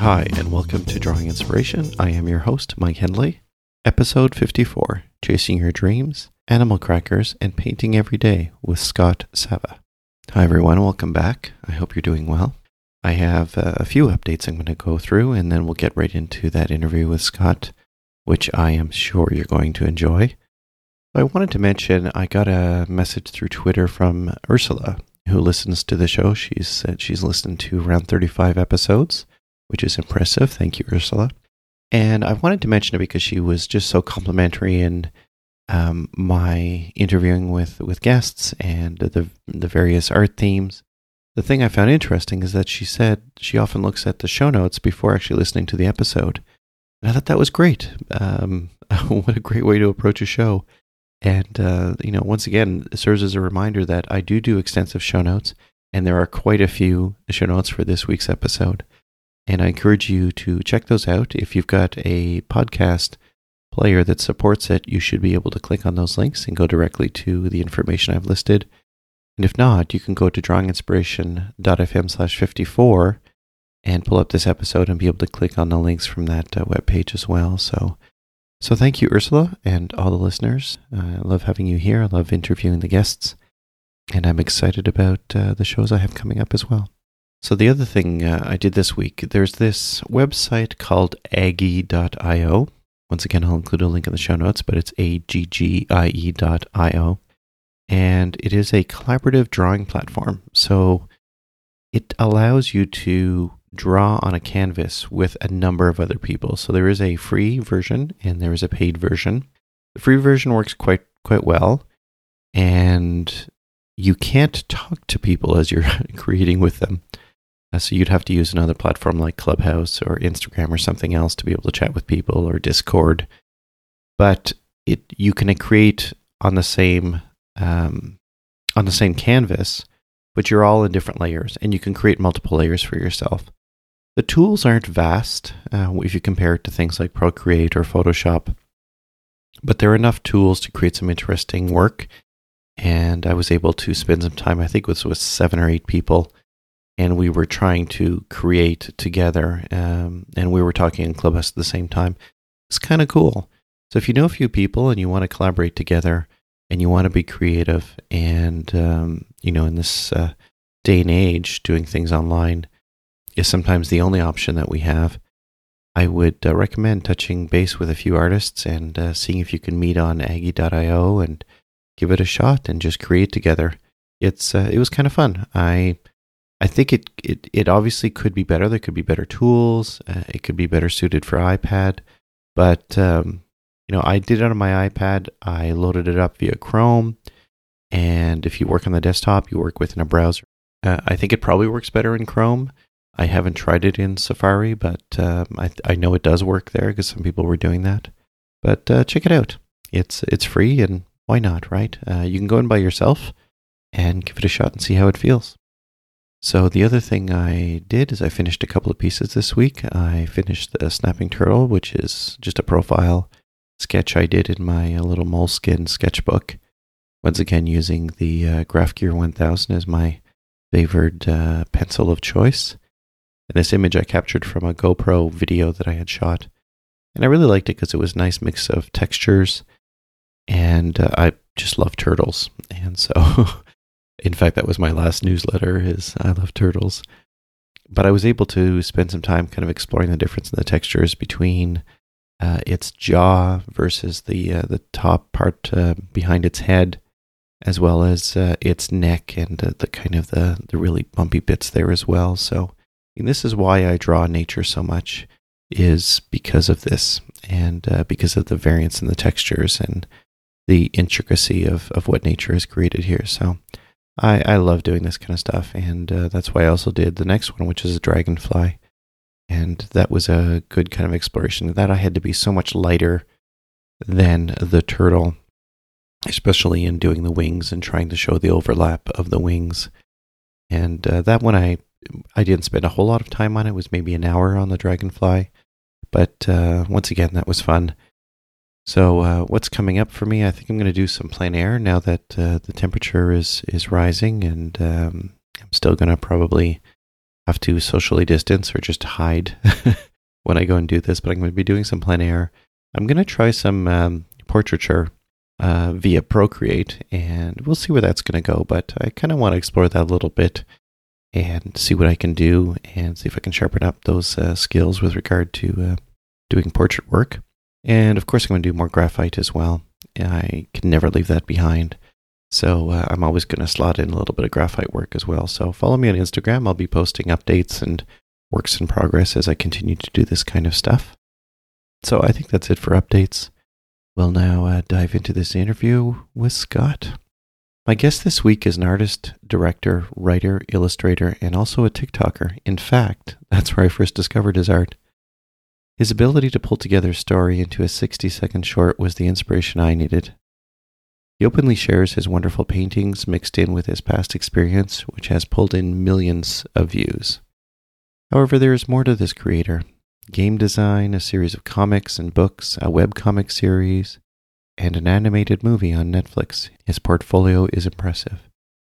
Hi, and welcome to Drawing Inspiration. I am your host, Mike Hendley. Episode 54 Chasing Your Dreams, Animal Crackers, and Painting Every Day with Scott Sava. Hi, everyone. Welcome back. I hope you're doing well. I have uh, a few updates I'm going to go through, and then we'll get right into that interview with Scott, which I am sure you're going to enjoy. I wanted to mention I got a message through Twitter from Ursula, who listens to the show. She's said she's listened to around 35 episodes, which is impressive. Thank you, Ursula. And I wanted to mention it because she was just so complimentary in um, my interviewing with, with guests and the the various art themes. The thing I found interesting is that she said she often looks at the show notes before actually listening to the episode. And I thought that was great. Um, what a great way to approach a show. And, uh, you know, once again, it serves as a reminder that I do do extensive show notes, and there are quite a few show notes for this week's episode. And I encourage you to check those out. If you've got a podcast player that supports it, you should be able to click on those links and go directly to the information I've listed. And if not, you can go to drawinginspiration.fm slash 54 and pull up this episode and be able to click on the links from that uh, web page as well. So, so thank you, Ursula, and all the listeners. Uh, I love having you here. I love interviewing the guests, and I'm excited about uh, the shows I have coming up as well. So the other thing uh, I did this week, there's this website called aggie.io. Once again, I'll include a link in the show notes, but it's A-G-G-I-E dot And it is a collaborative drawing platform. So it allows you to draw on a canvas with a number of other people. So there is a free version and there is a paid version. The free version works quite quite well, and you can't talk to people as you're creating with them. Uh, so you'd have to use another platform like Clubhouse or Instagram or something else to be able to chat with people or Discord. But it you can create on the same um, on the same canvas, but you're all in different layers, and you can create multiple layers for yourself. The tools aren't vast uh, if you compare it to things like Procreate or Photoshop, but there are enough tools to create some interesting work. And I was able to spend some time, I think it was with seven or eight people, and we were trying to create together. Um, and we were talking in Clubhouse at the same time. It's kind of cool. So if you know a few people and you want to collaborate together and you want to be creative, and um, you know, in this uh, day and age, doing things online is sometimes the only option that we have. I would uh, recommend touching base with a few artists and uh, seeing if you can meet on Aggie.io and give it a shot and just create together. It's uh, it was kind of fun. I I think it, it it obviously could be better. There could be better tools. Uh, it could be better suited for iPad, but um, you know I did it on my iPad. I loaded it up via Chrome, and if you work on the desktop, you work within a browser. Uh, I think it probably works better in Chrome I haven't tried it in Safari, but um, I, I know it does work there because some people were doing that. But uh, check it out. It's it's free, and why not, right? Uh, you can go in by yourself and give it a shot and see how it feels. So the other thing I did is I finished a couple of pieces this week. I finished the Snapping Turtle, which is just a profile sketch I did in my uh, little moleskin sketchbook. Once again, using the uh, Graph Gear 1000 as my favored uh, pencil of choice. And this image I captured from a GoPro video that I had shot. And I really liked it because it was a nice mix of textures. And uh, I just love turtles. And so, in fact, that was my last newsletter is I love turtles. But I was able to spend some time kind of exploring the difference in the textures between uh, its jaw versus the uh, the top part uh, behind its head, as well as uh, its neck and the kind of the the really bumpy bits there as well. So this is why I draw nature so much, is because of this, and uh, because of the variance in the textures and the intricacy of, of what nature has created here. So I, I love doing this kind of stuff, and uh, that's why I also did the next one, which is a dragonfly. And that was a good kind of exploration. That I had to be so much lighter than the turtle, especially in doing the wings and trying to show the overlap of the wings. And uh, that one I I didn't spend a whole lot of time on it. Was maybe an hour on the Dragonfly. But uh, once again, that was fun. So, uh, what's coming up for me? I think I'm going to do some plein air now that uh, the temperature is, is rising, and um, I'm still going to probably have to socially distance or just hide when I go and do this, but I'm going to be doing some plein air. I'm going to try some um, portraiture uh, via Procreate, and we'll see where that's going to go. But I kind of want to explore that a little bit and see what I can do and see if I can sharpen up those uh, skills with regard to uh, doing portrait work. And of course, I'm going to do more graphite as well. I can never leave that behind. So uh, I'm always going to slot in a little bit of graphite work as well. So follow me on Instagram. I'll be posting updates and works in progress as I continue to do this kind of stuff. So I think that's it for updates. We'll now uh, dive into this interview with Scott. My guest this week is an artist, director, writer, illustrator, and also a TikToker. In fact, that's where I first discovered his art. His ability to pull together a story into a 60 second short was the inspiration I needed. He openly shares his wonderful paintings mixed in with his past experience, which has pulled in millions of views. However, there is more to this creator game design, a series of comics and books, a web comic series, and an animated movie on Netflix. His portfolio is impressive.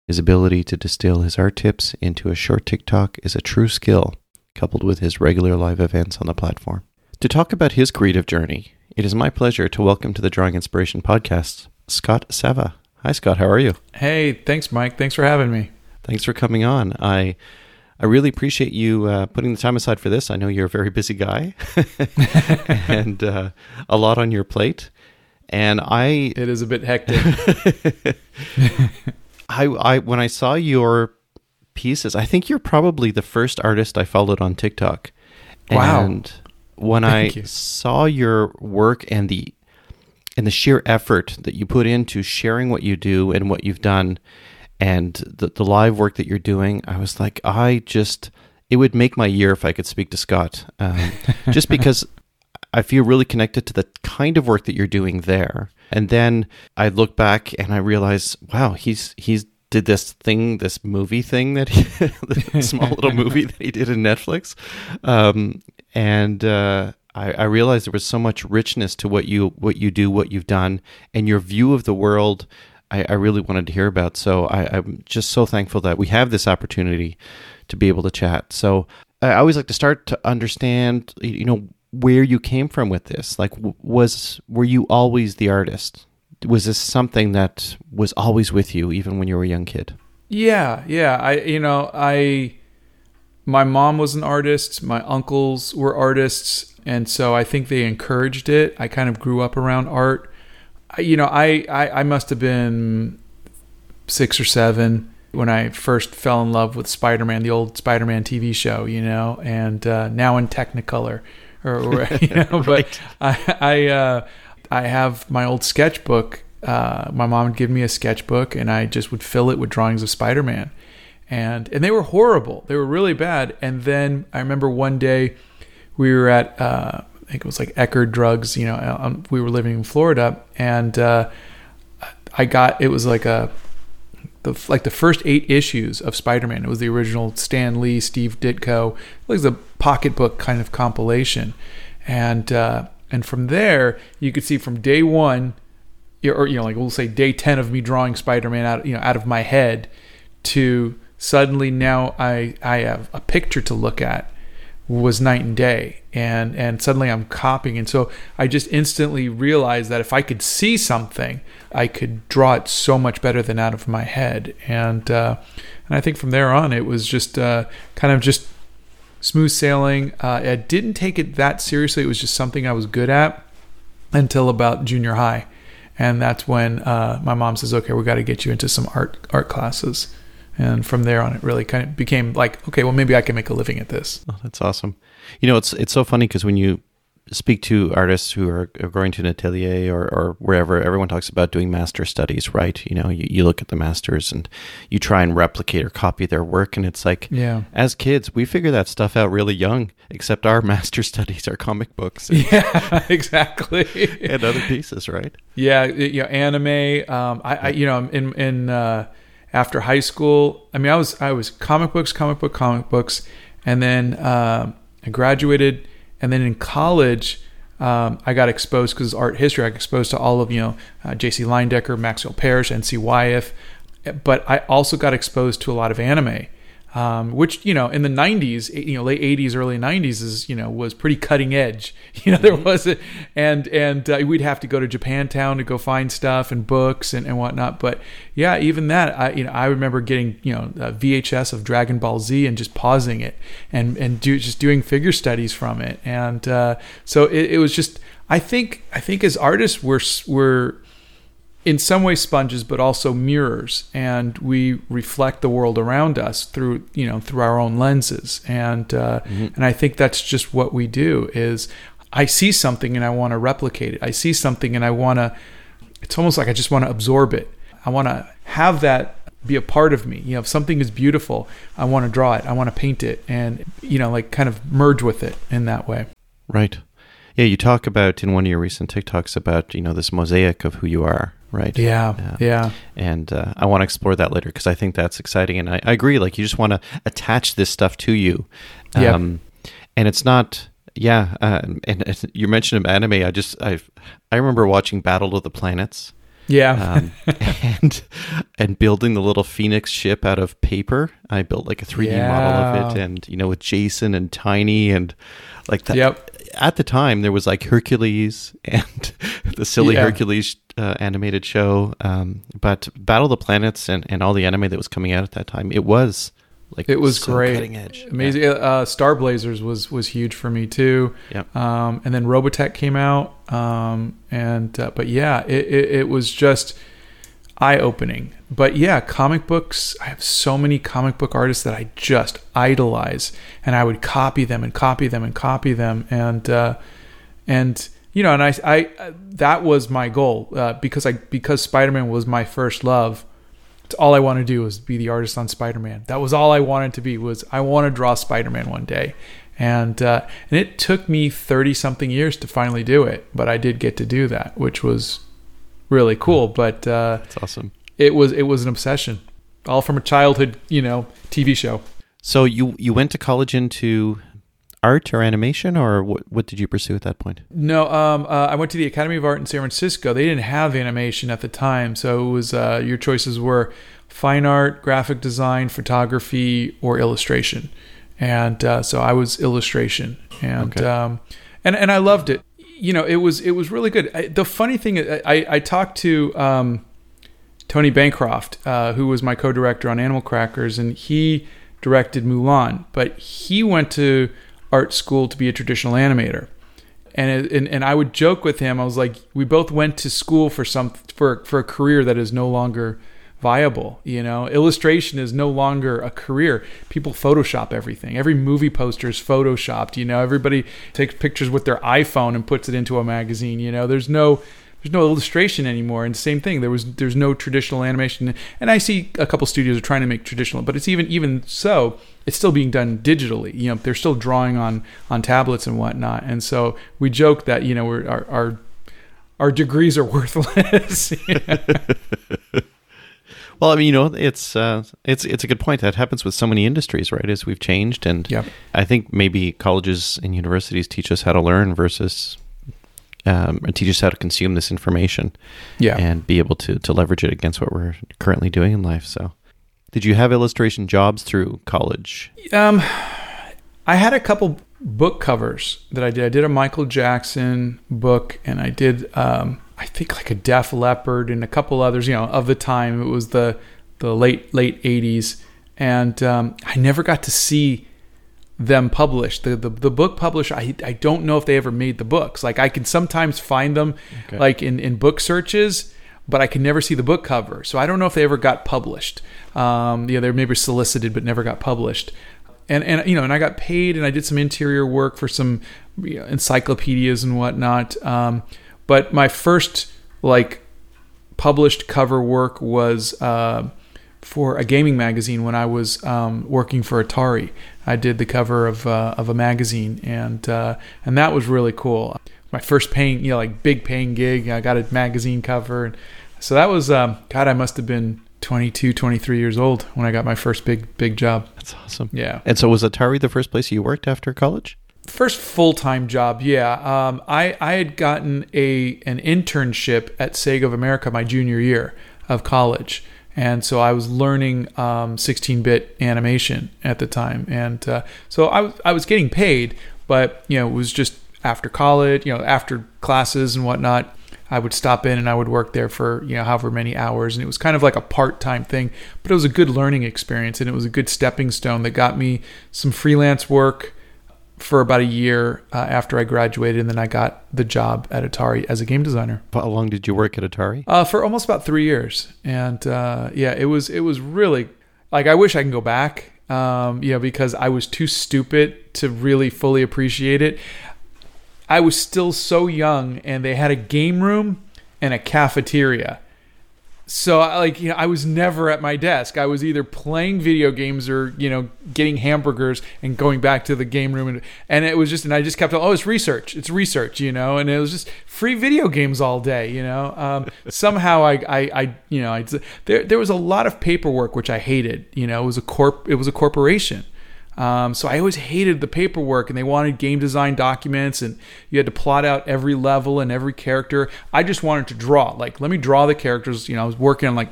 His ability to distill his art tips into a short TikTok is a true skill, coupled with his regular live events on the platform. To talk about his creative journey, it is my pleasure to welcome to the Drawing Inspiration podcast Scott Sava. Hi, Scott. How are you? Hey, thanks, Mike. Thanks for having me. Thanks for coming on. I I really appreciate you uh, putting the time aside for this. I know you're a very busy guy and uh, a lot on your plate. And I it is a bit hectic. I, I when I saw your pieces, I think you're probably the first artist I followed on TikTok. Wow. And when Thank I you. saw your work and the and the sheer effort that you put into sharing what you do and what you've done and the, the live work that you're doing, I was like, I just, it would make my year if I could speak to Scott. Um, just because I feel really connected to the kind of work that you're doing there. And then I look back and I realize, wow, he's, he's, did this thing, this movie thing that he, the small little movie that he did in Netflix. Um, and, uh, I, I realized there was so much richness to what you what you do, what you've done, and your view of the world. I, I really wanted to hear about. So I, I'm just so thankful that we have this opportunity to be able to chat. So I always like to start to understand, you know, where you came from with this. Like, was were you always the artist? Was this something that was always with you, even when you were a young kid? Yeah, yeah. I, you know, I, my mom was an artist. My uncles were artists and so I think they encouraged it. I kind of grew up around art. I, you know, I, I I must have been six or seven when I first fell in love with Spider-Man, the old Spider-Man TV show, you know, and uh, now in Technicolor, or, or you know, right. but I I uh, I have my old sketchbook. Uh, my mom would give me a sketchbook, and I just would fill it with drawings of Spider-Man, and and they were horrible. They were really bad. And then I remember one day we were at uh, I think it was like Eckerd Drugs. You know, um, we were living in Florida, and uh, I got it was like a the like the first eight issues of Spider-Man. It was the original Stan Lee, Steve Ditko. It was a pocketbook kind of compilation, and uh, and from there you could see from day one, or you know, like we'll say day ten of me drawing Spider-Man out, you know, out of my head, to suddenly now I I have a picture to look at was night and day and and suddenly I'm copying. And so I just instantly realized that if I could see something I could draw it so much better than out of my head. And uh, and I think from there on it was just uh, kind of just smooth sailing. Uh, I didn't take it that seriously. It was just something I was good at until about junior high. And that's when uh, my mom says okay we got to get you into some art art classes and from there on it really kind of became like okay well maybe i can make a living at this. Oh, that's awesome. You know it's it's so funny because when you speak to artists who are, going to an atelier or, or wherever everyone talks about doing master studies right? You know you, you look at the masters and you try and replicate or copy their work and it's like yeah. as kids we figure that stuff out really young except our master studies are comic books and, yeah exactly. and other pieces right? Yeah you know anime um i, I you know in in uh after high school. I mean, I was I was comic books, comic book, comic books, and then uh, I graduated, and then in college. Um, I got exposed because art history. I got exposed to all of you know uh, J.C. Leyendecker, Maxwell Parrish, N.C. Wyeth, but I also got exposed to a lot of anime. Um, which you know in the 90s you know late 80s early 90s is you know was pretty cutting edge. You know there was a, and and uh, we'd have to go to japantown to go find stuff and books and, and whatnot. But yeah even that i you know i remember getting you know vhs of dragon ball z and just pausing it and and do just doing figure studies from it. And uh, so it, it was just i think i think as artists we're we're in some ways sponges but also mirrors. And we reflect the world around us through you know through our own lenses. And uh, mm-hmm. and I think that's just what we do is I see something and I want to replicate it. I see something and I want to it's almost like I just want to absorb it. I want to have that be a part of me. You know if something is beautiful I want to draw it. I want to paint it and you know like kind of merge with it in that way. Right. Yeah you talk about in one of your recent TikToks about you know this mosaic of who you are right? Yeah, yeah. yeah. And uh, I want to explore that later because I think that's exciting. And I, I agree. Like you just want to attach this stuff to you. Um, yeah. And it's not. Yeah, uh, and, and you mentioned anime. I just I I remember watching Battle of the Planets. Yeah, um, and and building the little Phoenix ship out of paper. I built like a 3D yeah. model of it, and you know with Jason and Tiny and like that. Yep. At the time, there was like Hercules and the silly yeah. Hercules uh, animated show. Um, but Battle of the Planets and, and all the anime that was coming out at that time, it was like it was so great, cutting edge, amazing. Yeah. Uh, Star Blazers was was huge for me too. Yep. Um, and then Robotech came out. Um, and uh, but yeah, it, it, it was just eye opening. But yeah, comic books. I have so many comic book artists that I just idolize, and I would copy them and copy them and copy them, and uh, and you know, and I, I, that was my goal uh, because I, because Spider-Man was my first love. It's all I want to do is be the artist on Spider-Man. That was all I wanted to be. Was I want to draw Spider-Man one day, and uh, and it took me thirty something years to finally do it, but I did get to do that, which was really cool. But uh, that's awesome. It was it was an obsession, all from a childhood, you know, TV show. So you you went to college into art or animation, or what, what did you pursue at that point? No, um, uh, I went to the Academy of Art in San Francisco. They didn't have animation at the time, so it was uh, your choices were fine art, graphic design, photography, or illustration. And uh, so I was illustration, and okay. um, and and I loved it. You know, it was it was really good. I, the funny thing, I I talked to. Um, Tony Bancroft, uh, who was my co-director on Animal Crackers, and he directed Mulan. But he went to art school to be a traditional animator. And, and and I would joke with him. I was like, we both went to school for some for for a career that is no longer viable. You know, illustration is no longer a career. People Photoshop everything. Every movie poster is photoshopped. You know, everybody takes pictures with their iPhone and puts it into a magazine. You know, there's no there's no illustration anymore. And same thing, there was there's no traditional animation. And I see a couple studios are trying to make traditional, but it's even even so, it's still being done digitally. You know, they're still drawing on on tablets and whatnot. And so we joke that you know our our, our degrees are worthless. Well, I mean, you know, it's uh, it's it's a good point. That happens with so many industries, right? As we've changed, and yep. I think maybe colleges and universities teach us how to learn versus um, and teach us how to consume this information yeah. and be able to, to leverage it against what we're currently doing in life. So, did you have illustration jobs through college? Um, I had a couple book covers that I did. I did a Michael Jackson book, and I did, um, I think, like a Def Leppard and a couple others. You know, of the time, it was the the late late '80s, and um, I never got to see them published. The, the the book publisher, I I don't know if they ever made the books. Like I can sometimes find them okay. like in, in book searches, but I can never see the book cover. So I don't know if they ever got published. Um, yeah, they maybe solicited but never got published. And and you know, and I got paid, and I did some interior work for some you know, encyclopedias and whatnot. Um, but my first like published cover work was. Uh, for a gaming magazine when I was um, working for Atari. I did the cover of uh, of a magazine, and uh, and that was really cool. My first paying, you know, like big paying gig. I got a magazine cover, and so that was um, God. I must have been 22, 23 years old when I got my first big big job. That's awesome. Yeah. And so was Atari the first place you worked after college? First full time job, yeah. Um, I I had gotten a an internship at Sega of America my junior year of college and so I was learning um, 16-bit animation at the time, and uh, so I was I was getting paid, but you know it was just after college, you know after classes and whatnot. I would stop in and I would work there for you know however many hours, and it was kind of like a part-time thing, but it was a good learning experience, and it was a good stepping stone that got me some freelance work for about a year uh, after I graduated, and then I got the job at Atari as a game designer. How long did you work at Atari? Uh, for almost about three years, and uh, yeah, it was it was really like I wish I can go back, um, you know, because I was too stupid to really fully appreciate it. I was still so young, and they had a game room and a cafeteria. So like you know, I was never at my desk. I was either playing video games or you know getting hamburgers and going back to the game room. And and it was just and I just kept oh it's research. It's research you know? And it was just free video games all day you know? Um, somehow I, I I you know I there there was a lot of paperwork which I hated you know? It was a corp it was a corporation um, so I always hated the paperwork, and they wanted game design documents, and you had to plot out every level and every character. I just wanted to draw. Like, let me draw the characters. You know, I was working on like,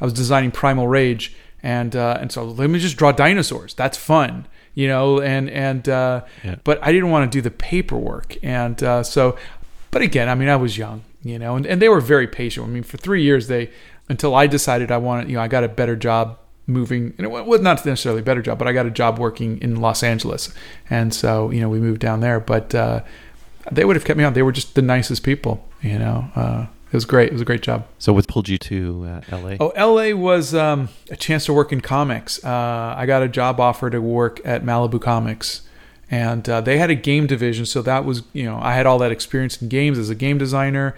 I was designing Primal Rage, and uh, and so let me just draw dinosaurs. That's fun, you know. And and uh, Yeah. but I didn't want to do the paperwork, and uh, so. But again, I mean, I was young, you know, and, and they were very patient. I mean, for three years, they until I decided I wanted, you know, I got a better job moving and it was not necessarily a better job but i got a job working in los angeles. And so you know we moved down there but uh, they would have kept me on. They were just the nicest people you know uh, it was great it was a great job. So what pulled you to uh, LA? oh la was um, a chance to work in comics. Uh, i got a job offer to work at malibu comics and uh, they had a game division so that was you know i had all that experience in games as a game designer.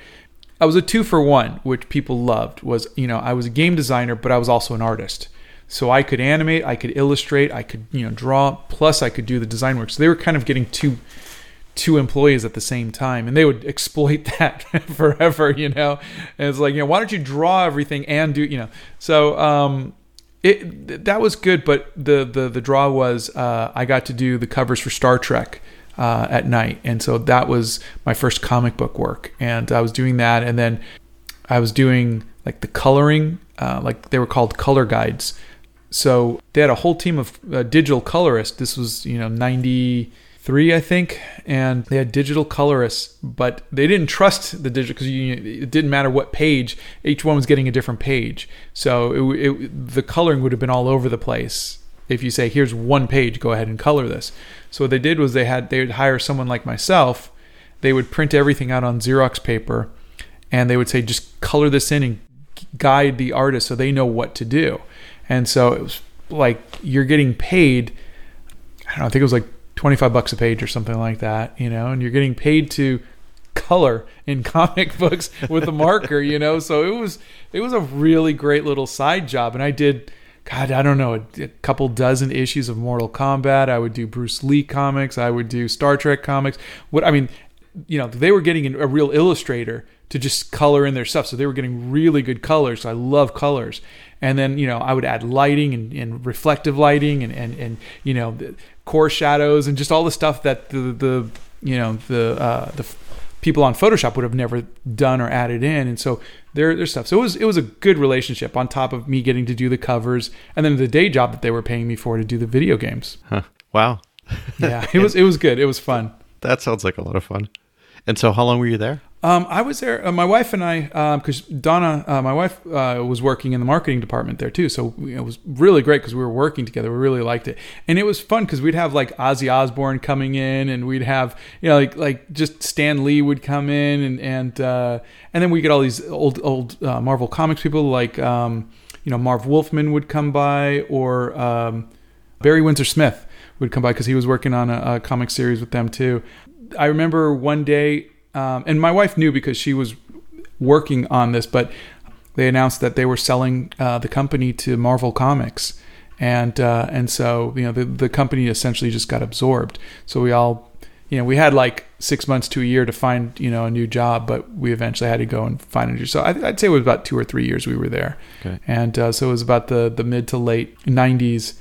I was a two for one which people loved was you know i was a game designer but i was also an artist so I could animate, I could illustrate, I could you know draw, plus I could do the design work. So they were kind of getting two two employees at the same time, and they would exploit that forever. You know, and it's like you know why don't you draw everything and do you know? So um, it that was good, but the the the draw was uh, I got to do the covers for Star Trek. Uh, at night, and so that was my first comic book work, and I was doing that, and then I was doing like the coloring, uh, like they were called color guides. So they had a whole team of uh, digital colorists. This was, you know, 93, I think. And they had digital colorists, but they didn't trust the digital because it didn't matter what page, each one was getting a different page. So it, it, the coloring would have been all over the place. If you say, here's one page, go ahead and color this. So what they did was they had, they would hire someone like myself. They would print everything out on Xerox paper and they would say, just color this in and guide the artist so they know what to do. And so it was like you're getting paid. I don't know. I think it was like 25 bucks a page or something like that, you know, and you're getting paid to color in comic books with a marker, you know. So it was it was a really great little side job, and I did. God, I don't know, a, a couple dozen issues of Mortal Kombat. I would do Bruce Lee comics. I would do Star Trek comics. What I mean, you know, they were getting a real illustrator to just color in their stuff. So they were getting really good colors. I love colors. And then, you know, I would add lighting and, and reflective lighting and, and, and, you know, the core shadows and just all the stuff that the, the you know, the, uh, the people on Photoshop would have never done or added in. And so their, their stuff. So it was, it was a good relationship on top of me getting to do the covers and then the day job that they were paying me for to do the video games. Huh. Wow. Yeah, it was, it was good. It was fun. That sounds like a lot of fun. And so how long were you there? Um, I was there. Uh, my wife and I, because Donna, uh, my wife, uh, was working in the marketing department there too. So it was really great because we were working together. We really liked it, and it was fun because we'd have like Ozzy Osbourne coming in, and we'd have you know like like just Stan Lee would come in, and and uh, and then we get all these old old uh, Marvel comics people like um, you know Marv Wolfman would come by, or um, Barry Windsor Smith would come by because he was working on a, a comic series with them too. I remember one day um, and my wife knew because she was working on this, but they announced that they were selling uh, the company to Marvel Comics, and uh, and so you know the the company essentially just got absorbed. So we all, you know, we had like six months to a year to find you know a new job, but we eventually had to go and find a new. So I, I'd say it was about two or three years we were there, Okay. and uh, so it was about the the mid to late '90s.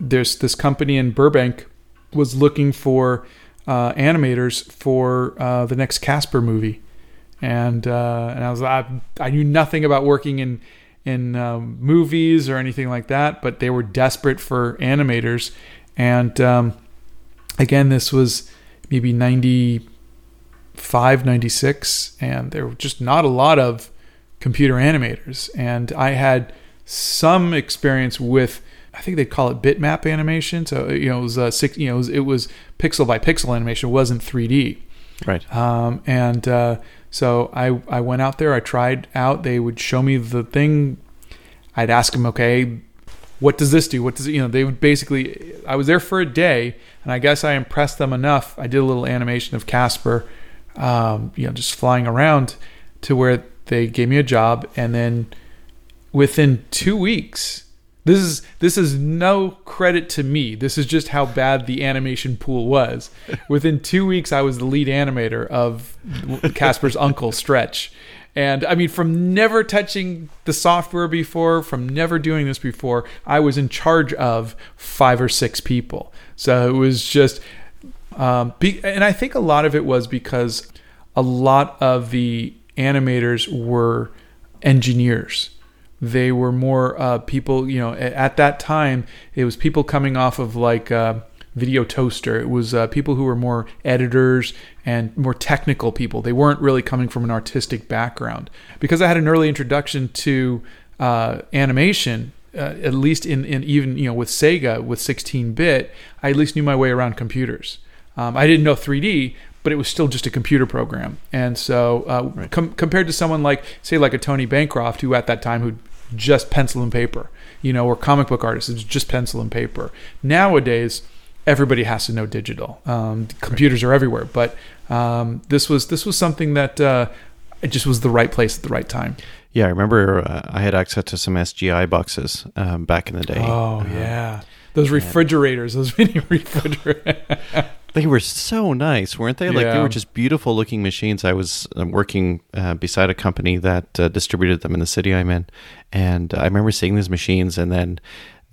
There's this company in Burbank was looking for uh, animators for uh, the next Casper movie, and uh, and I was I, I knew nothing about working in in um, movies or anything like that, but they were desperate for animators. And um, again, this was maybe 95, 96, and there were just not a lot of computer animators. And I had some experience with I think they call it bitmap animation. So you know, it was uh, six. You know, it was, it was, pixel by pixel animation. It wasn't 3D. Right. Um, and uh, so I I went out there. I tried out. They would show me the thing. I'd ask them, okay, what does this do? What does it, you know? They would basically. I was there for a day, and I guess I impressed them enough. I did a little animation of Casper, um, you know, just flying around, to where they gave me a job, and then within two weeks this is this is no credit to me. This is just how bad the animation pool was. Within two weeks, I was the lead animator of Casper's uncle Stretch, and I mean, from never touching the software before, from never doing this before, I was in charge of five or six people. So it was just, um, be, and I think a lot of it was because a lot of the animators were engineers they were more uh, people you know at that time it was people coming off of like uh, video toaster it was uh, people who were more editors and more technical people they weren't really coming from an artistic background because i had an early introduction to uh, animation uh, at least in, in even you know with sega with 16-bit i at least knew my way around computers um, i didn't know 3d but it was still just a computer program. And so, uh, right. com- compared to someone like, say, like a Tony Bancroft, who at that time who just pencil and paper, you know, or comic book artists, it's just pencil and paper. Nowadays, everybody has to know digital. Um, computers are everywhere, but um, this was this was something that uh, it just was the right place at the right time. Yeah, I remember uh, I had access to some SGI boxes um, back in the day. Oh uh, yeah, those refrigerators, those mini refrigerators. They were so nice, weren't they? Like yeah. they were just beautiful looking machines. I was uh, working uh, beside a company that uh, distributed them in the city I'm in, and I remember seeing these machines, and then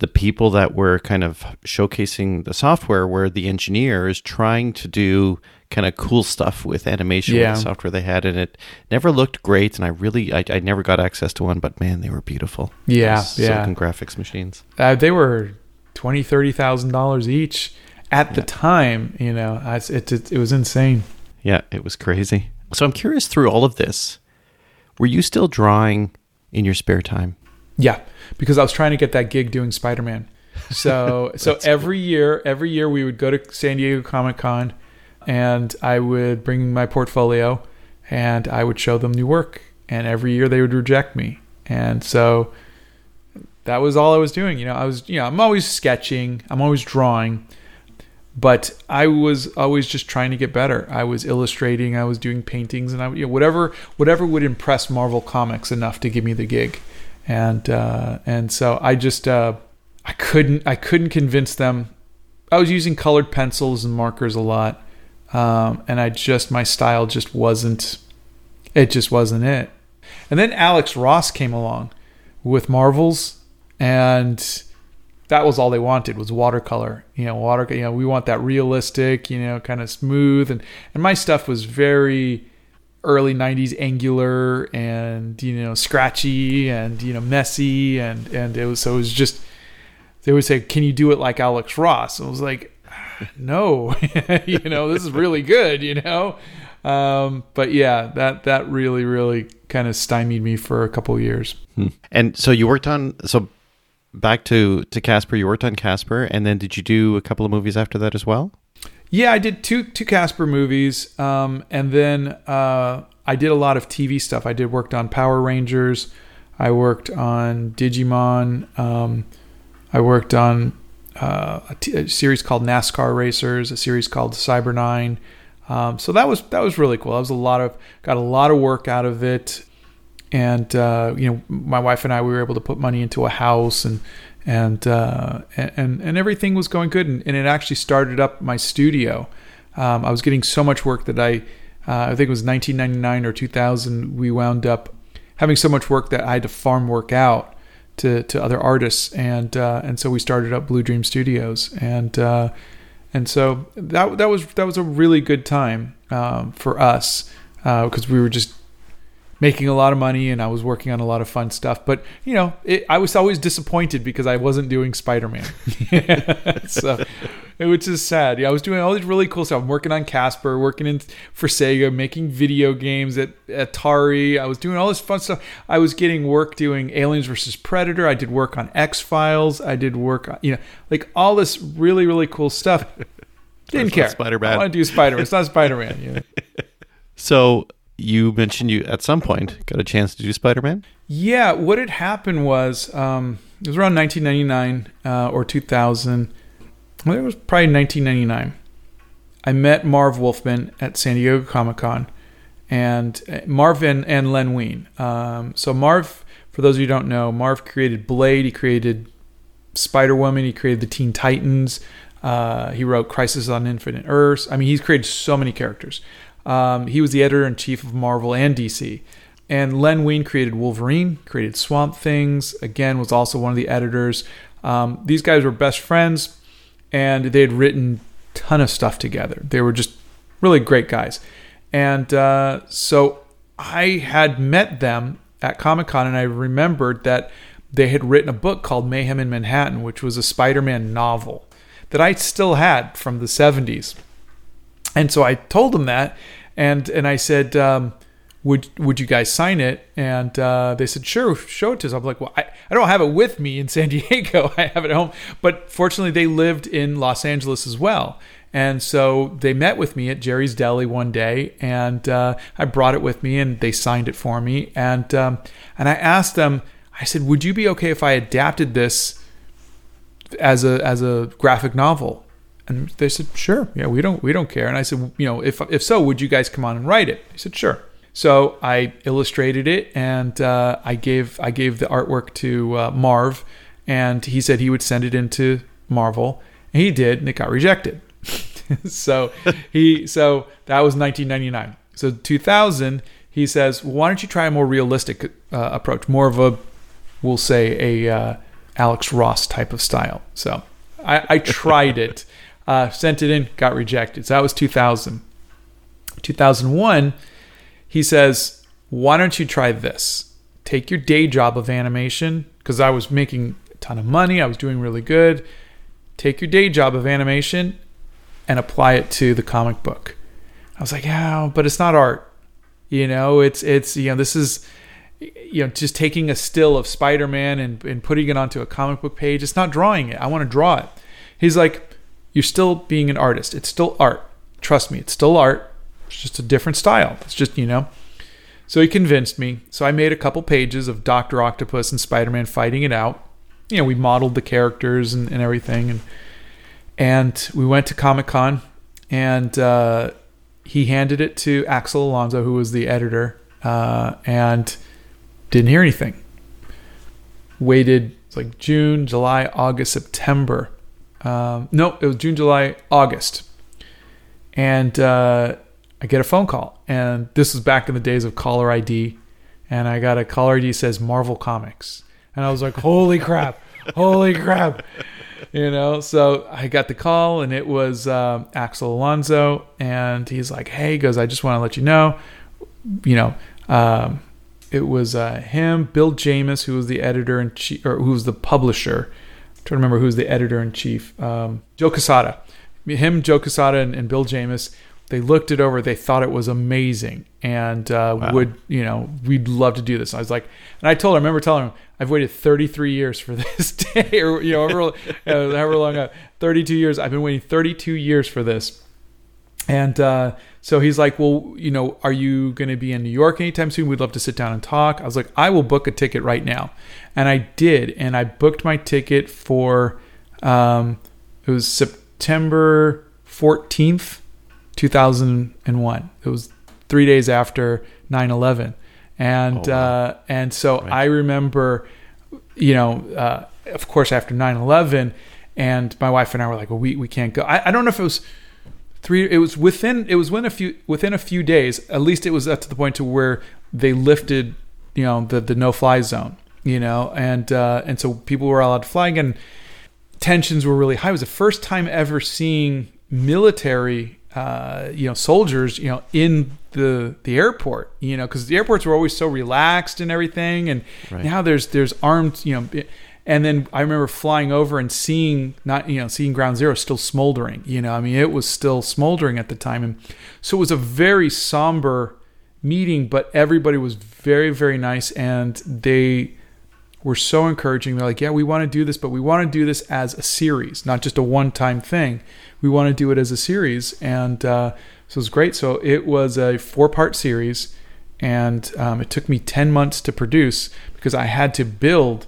the people that were kind of showcasing the software were the engineers trying to do kind of cool stuff with animation yeah. with the software they had and it never looked great and i really i, I never got access to one but man they were beautiful yeah yeah graphics machines uh, they were 20 30 thousand dollars each at the time, you know, it, it, it was insane. Yeah, it was crazy. So I'm curious through all of this, were you still drawing in your spare time? Yeah, because I was trying to get that gig doing Spider Man. So so every cool. year, every year we would go to San Diego Comic Con, and I would bring my portfolio, and I would show them new work, and every year they would reject me, and so that was all I was doing. You know, I was you know I'm always sketching, I'm always drawing, but I was always just trying to get better. I was illustrating, I was doing paintings, and I you know, whatever whatever would impress Marvel Comics enough to give me the gig, and uh, and so I just uh, I couldn't I couldn't convince them. I was using colored pencils and markers a lot, um, and I just my style just wasn't it just wasn't it. And then Alex Ross came along with Marvels, and that was all they wanted was watercolor. You know, water. You know, we want that realistic. You know, kind of smooth. And and my stuff was very early '90s angular and you know scratchy and you know messy and and it was so it was just they would say, "Can you do it like Alex Ross?" And I was like, "No, you know, this is really good." You know. Um, but yeah, that that really really kind of stymied me for a couple years. Hmm. And so you worked on so back to to Casper. You worked on Casper, and then did you do a couple of movies after that as well? Yeah, I did two two Casper movies, um, and then uh, I did a lot of TV stuff. I did worked on Power Rangers. I worked on Digimon. Um, I worked on uh, a, t- a series called NASCAR Racers, a series called Cyber Nine. Um, so that was that was really cool. That was a lot of got a lot of work out of it and uh, you know my wife and I we were able to put money into a house and and uh, and and everything was going good. And, and, it actually started up my studio. Um, I was getting so much work that I uh, I think it was 1999 or 2000 we wound up having so much work that I had to farm work out to to other artists. And uh, and so we started up Blue Dream Studios. And uh, and so that that was that was a really good time um, for us because uh, we were just making a lot of money and I was working on a lot of fun stuff. But you know, it, I was always disappointed because I wasn't doing Spider Man. so, which is sad. Yeah, I was doing all these really cool stuff. I'm working on Casper, working in for Sega, making video games at Atari. I was doing all this fun stuff. I was getting work doing Aliens versus Predator. I did work on X Files. I did work, on, you know, like all this really really cool stuff. Didn't care. Spider Man. I want to do Spider Man. It's not Spider Man. You know? So you mentioned you at some point got a chance to do Spider Man. Yeah, what had happened was um, it was around 1999 uh, or 2000. Well, it was probably 1999. I met Marv Wolfman at San Diego Comic Con, and uh, Marv and, and Len Wein. Um, so Marv, for those of you who don't know, Marv created Blade. He created Spider Woman. He created the Teen Titans. Uh, he wrote Crisis on Infinite Earths. I mean, he's created so many characters. Um, he was the editor in chief of Marvel and DC. And Len Wein created Wolverine, created Swamp Things, again, was also one of the editors. Um, these guys were best friends and they had written ton of stuff together. They were just really great guys. And uh, so I had met them at Comic Con and I remembered that they had written a book called Mayhem in Manhattan, which was a Spider Man novel that I still had from the 70s. And so I told them that, and and I said, um, "Would would you guys sign it?" And uh, they said, "Sure, show it to us." I'm like, "Well, I, I don't have it with me in San Diego. I have it at home." But fortunately, they lived in Los Angeles as well, and so they met with me at Jerry's Deli one day, and uh, I brought it with me, and they signed it for me, and um, and I asked them, I said, "Would you be okay if I adapted this?" as a as a graphic novel and they said, "Sure, yeah, we don't we don't care." And I said, "You know, if if so, would you guys come on and write it?" He said, "Sure." So I illustrated it, and uh, I gave I gave the artwork to uh, Marv, and he said he would send it into Marvel, and he did, and it got rejected. so he so that was 1999. So 2000, he says, well, "Why don't you try a more realistic uh, approach, more of a, we'll say a uh, Alex Ross type of style." So I, I tried it. Uh, sent it in, got rejected. So that was 2000. 2001, he says, Why don't you try this? Take your day job of animation, because I was making a ton of money, I was doing really good. Take your day job of animation and apply it to the comic book. I was like, Yeah, but it's not art. You know, it's, it's, you know, this is, you know, just taking a still of Spider Man and, and putting it onto a comic book page. It's not drawing it. I want to draw it. He's like, you're still being an artist. It's still art. Trust me, it's still art. It's just a different style. It's just, you know. So he convinced me. So I made a couple pages of Dr. Octopus and Spider Man fighting it out. You know, we modeled the characters and, and everything. And, and we went to Comic Con and uh, he handed it to Axel Alonso, who was the editor, uh, and didn't hear anything. Waited like June, July, August, September um, no, it was June, July, August. And uh, I get a phone call. And this was back in the days of caller ID. And I got a caller ID says Marvel Comics. And I was like, holy crap, holy crap. You know, so I got the call and it was um, Axel Alonso. And he's like, hey, he goes, I just want to let you know, you know, um, it was uh, him, Bill Jemas, who was the editor and chief, or who was the publisher trying to remember who's the editor in chief. Um, Joe Quesada, Him, Joe Quesada, and, and, Bill Jemas. They looked it over. They thought it was amazing, and uh, wow. would you know we'd love to do this. I was like, and I told her. I remember telling him I've waited 33 years for this day, or you know, however, however long, uh, 32 years. I've been waiting 32 years for this, and uh, so he's like, Well, you know, are you going to be in New York anytime soon? We'd love to sit down and talk. I was like, I will book a ticket right now. And I did. And I booked my ticket for, um, it was September 14th, 2001. It was three days after 9 11. And, oh, wow. uh, and so right. I remember, you know, uh, of course, after 9 11, and my wife and I were like, well, we, we can't go. I, I don't know if it was three it was within it was within a few within a few days at least it was up to the point to where they lifted you know the the no fly zone you know and uh, and so people were allowed to fly again tensions were really high it was the first time ever seeing military uh, you know soldiers you know in the the airport you know because the airports were always so relaxed and everything and Right. now there's there's armed you know and then I remember flying over and seeing not you know seeing ground zero still smoldering you know I mean it was still smoldering at the time and so it was a very somber meeting but everybody was very very nice and they were so encouraging. They're like, yeah, we want to do this, but we want to do this as a series, not just a one time thing. We want to do it as a series. And uh, so it was great. So it was a four part series, and um, it took me 10 months to produce because I had to build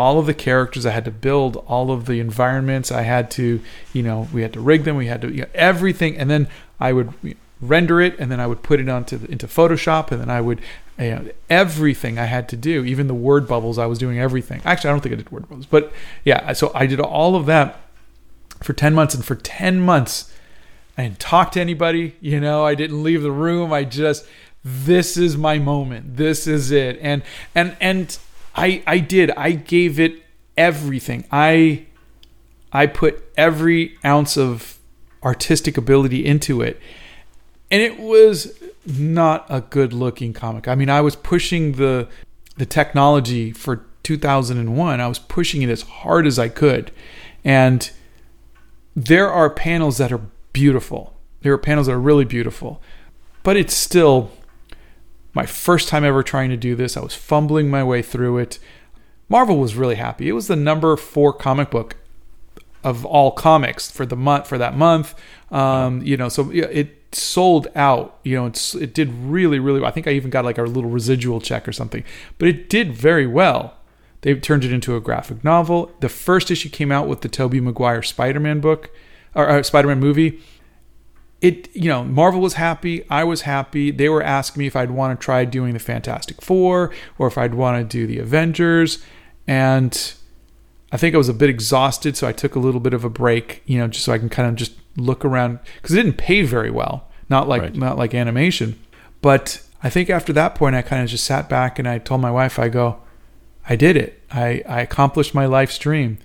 all of the characters. I had to build all of the environments. I had to, you know, we had to rig them. We had to, you know, everything. And then I would render it and then I would put it onto the, into Photoshop and then I would you know, everything I had to do, even the word bubbles, I was doing everything. Actually, I don't think I did word bubbles, but yeah, so I did all of that for 10 months and for 10 months I didn't talk to anybody, you know, I didn't leave the room. I just this is my moment. This is it. And and and I I did. I gave it everything. I I put every ounce of artistic ability into it. And it was not a good looking comic. I mean, I was pushing the the technology for 2001. I was pushing it as hard as I could. And there are panels that are beautiful. There are panels that are really beautiful. But it's still my first time ever trying to do this. I was fumbling my way through it. Marvel was really happy. It was the number 4 comic book of all comics for the month for that month. Um, you know, so it sold out. You know, it did really really. well. I think I even got like a little residual check or something, but it did very well. They turned it into a graphic novel. The first issue came out with the Tobey Maguire Spider-Man book or uh, Spider-Man movie. It you know Marvel was happy. I was happy. They were asking me if I'd want to try doing the Fantastic Four or if I'd want to do the Avengers, and I think I was a bit exhausted, so I took a little bit of a break, you know, just so I can kind of just look around because it didn't pay very well, not like Right. not like animation. But I think after that point, I kind of just sat back and I told my wife, I go, I did it. I I accomplished my life's dream.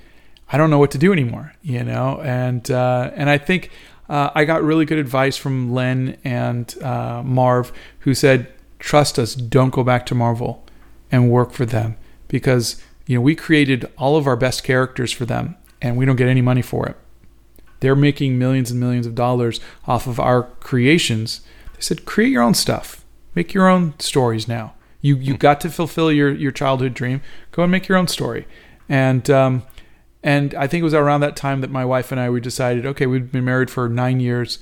I don't know what to do anymore, you know, and uh, and I think uh, I got really good advice from Len and uh, Marv, who said, "Trust us. Don't go back to Marvel and work for them because you know we created all of our best characters for them, and we don't get any money for it. They're making millions and millions of dollars off of our creations." They said, "Create your own stuff. Make your own stories now. You you got to fulfill your your childhood dream. Go and make your own story." And um, and I think it was around that time that my wife and I we decided, okay, we'd been married for nine years.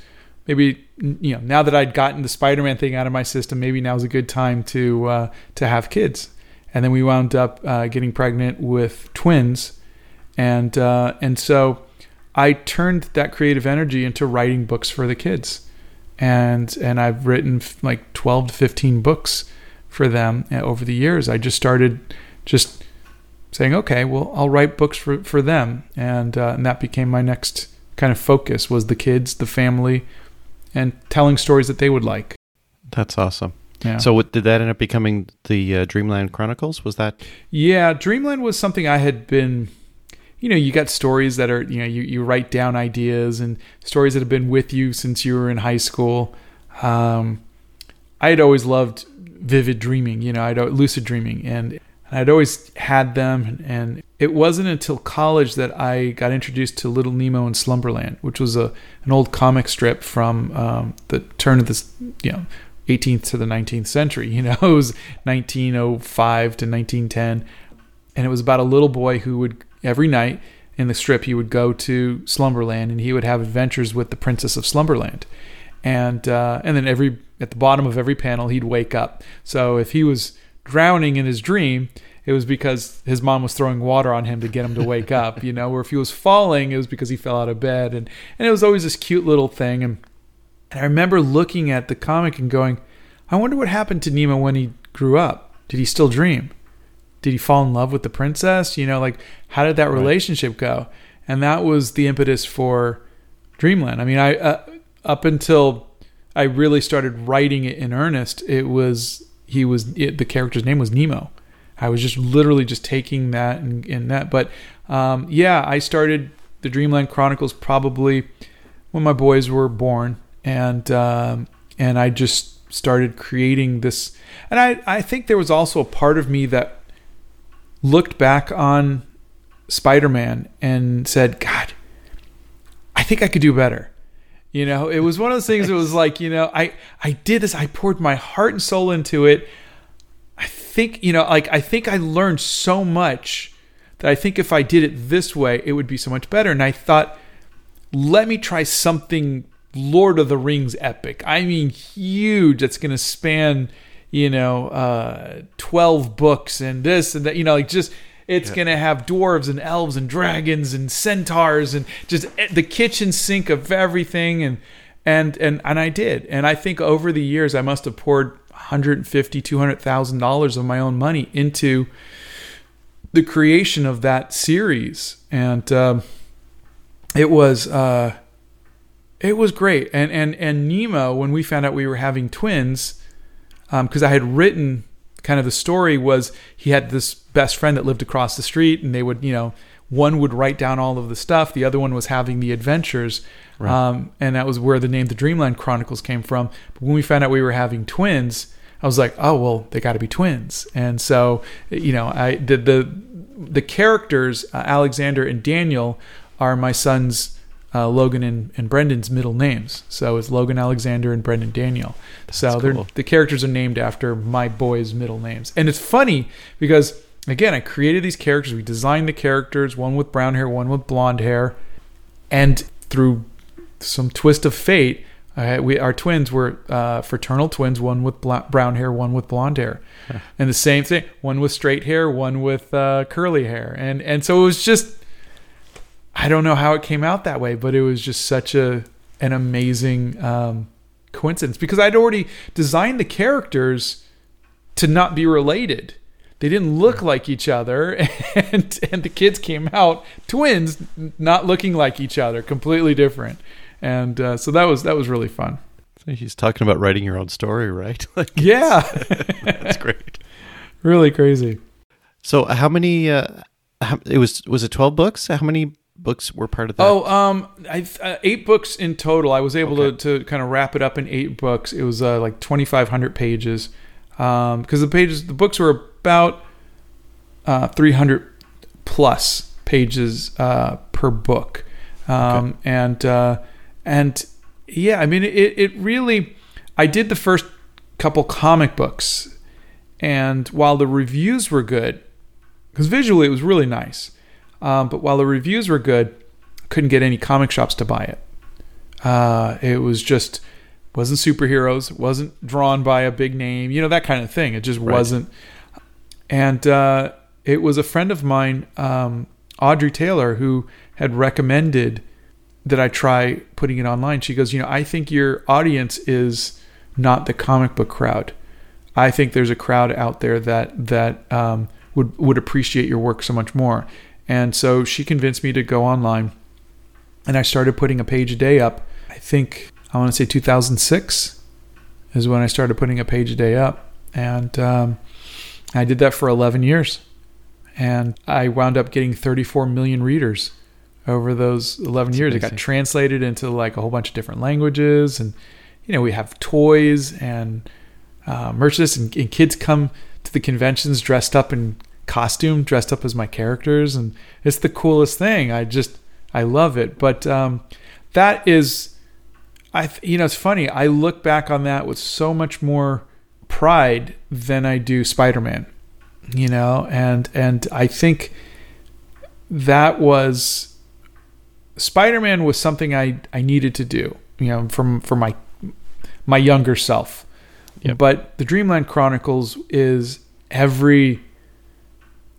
Maybe you know now that I'd gotten the Spider-Man thing out of my system, maybe now's a good time to uh, to have kids. And then we wound up uh, getting pregnant with twins, and uh, and so I turned that creative energy into writing books for the kids, and and I've written like twelve to fifteen books for them uh, over the years. I just started just saying, okay, well, I'll write books for, for them. And, uh, and that became my next kind of focus was the kids, the family, and telling stories that they would like. That's awesome. Yeah. So, what, did that end up becoming the uh, Dreamland Chronicles? Was that yeah, Dreamland was something I had been, you know, you got stories that are, you know, you, you write down ideas and stories that have been with you since you were in high school. Um, I had always loved vivid dreaming, you know, I'd lucid dreaming and I'd always had them and it wasn't until college that I got introduced to Little Nemo in Slumberland, which was a an old comic strip from um, the turn of this, you know, 18th to the 19th century. You know, it was 1905 to 1910, and it was about a little boy who would every night in the strip he would go to Slumberland and he would have adventures with the Princess of Slumberland, and uh, and then every at the bottom of every panel he'd wake up. So if he was drowning in his dream, it was because his mom was throwing water on him to get him to wake up, you know, or if he was falling, it was because he fell out of bed. And, and it was always this cute little thing. And, and I remember looking at the comic and going, I wonder what happened to Nemo when he grew up. Did he still dream? Did he fall in love with the princess? You know, like how did that relationship go? And that was the impetus for Dreamland. I mean, I uh, up until I really started writing it in earnest, it was he was it, the character's name was Nemo. I was just literally just taking that and, that. But um, yeah, I started the Dreamland Chronicles probably when my boys were born, and um, and I just started creating this. And I I think there was also a part of me that looked back on Spider-Man and said, God, I think I could do better. You know, it was one of those things. It was like, you know, I I did this. I poured my heart and soul into it. I think, you know, like I think I learned so much that I think if I did it this way, it would be so much better. And I thought, let me try something Lord of the Rings epic. I mean, huge. That's going to span, you know, uh, twelve books and this and that. You know, like just it's Yeah. going to have dwarves and elves and dragons and centaurs and just the kitchen sink of everything and and and and I did. And I think over the years I must have poured 150 200,000 dollars of my own money into the creation of that series. And um, it was uh it was great. And and and Nemo when we found out we were having twins because I had written kind of the story was he had this best friend that lived across the street and they would you know one would write down all of the stuff the other one was having the adventures. Right. um, and that was where the name the dreamland chronicles came from. But when we found out we were having twins i was like oh well they got to be twins and so you know i the the, the characters uh, alexander and daniel are my son's uh, Logan and, and Brendan's middle names. So it's Logan Alexander and Brendan Daniel. so That's they're cool. the characters are named after my boys' middle names. And it's funny because again, I created these characters. We designed the characters, one with brown hair, one with blonde hair, and through some twist of fate, uh, we our twins were uh, fraternal twins, one with bla- brown hair, one with blonde hair, and the same thing, one with straight hair, one with uh, curly hair, and and so it was just. I don't know how it came out that way, but it was just such a an amazing um, coincidence because I'd already designed the characters to not be related. They didn't look like each other, and and the kids came out twins, not looking like each other, completely different. And uh, so that was that was really fun. He's talking about writing your own story, right? Like, Yeah, that's great. really crazy. So, how many? Uh, how, it was was it twelve books? How many books were part of that? Oh, um, I uh, eight books in total. I was able Okay. to, to kind of wrap it up in eight books. It was uh, like twenty five hundred pages, because the pages, the books were about uh, three hundred plus pages uh, per book, um, and uh, and yeah, I mean it. It really, I did the first couple comic books, and while the reviews were good, because visually it was really nice. Um, but while the reviews were good, couldn't get any comic shops to buy it. Uh, it was just wasn't superheroes, wasn't drawn by a big name, you know that kind of thing. It just Right. wasn't. And uh, it was a friend of mine, um, Audrey Taylor, who had recommended that I try putting it online. She goes, you know, I think your audience is not the comic book crowd. I think there's a crowd out there that that um, would would appreciate your work so much more. And so she convinced me to go online, and I started putting a page a day up. I think I want to say 2006 is when I started putting a page a day up, and um, I did that for 11 years, and I wound up getting 34 million readers over those 11 That's years. It got translated into like a whole bunch of different languages, and you know we have toys and uh, merchandise, and, and kids come to the conventions dressed up in costume, dressed up as my characters, and it's the coolest thing. I just I love it. But um, that is, I th- you know it's funny. I look back on that with so much more pride than I do Spider Man. You know, and and I think that was Spider Man was something I I needed to do. You know, from for my my younger self. Yep. But the Dreamland Chronicles is every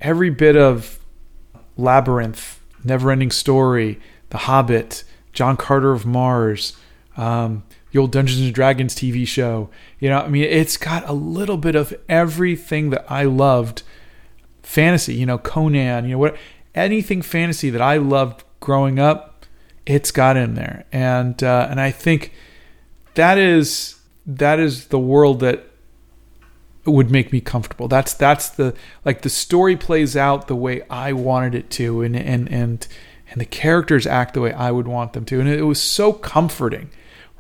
every bit of Labyrinth, Neverending Story, The Hobbit, John Carter of Mars, um, the old Dungeons and Dragons TV show. You know, I mean, it's got a little bit of everything that I loved. Fantasy, you know, Conan, you know what, anything fantasy that I loved growing up, it's got in there, and uh, and I think that is that is the world that would make me comfortable. That's that's the like the story plays out the way I wanted it to, and and and and the characters act the way I would want them to, and it was so comforting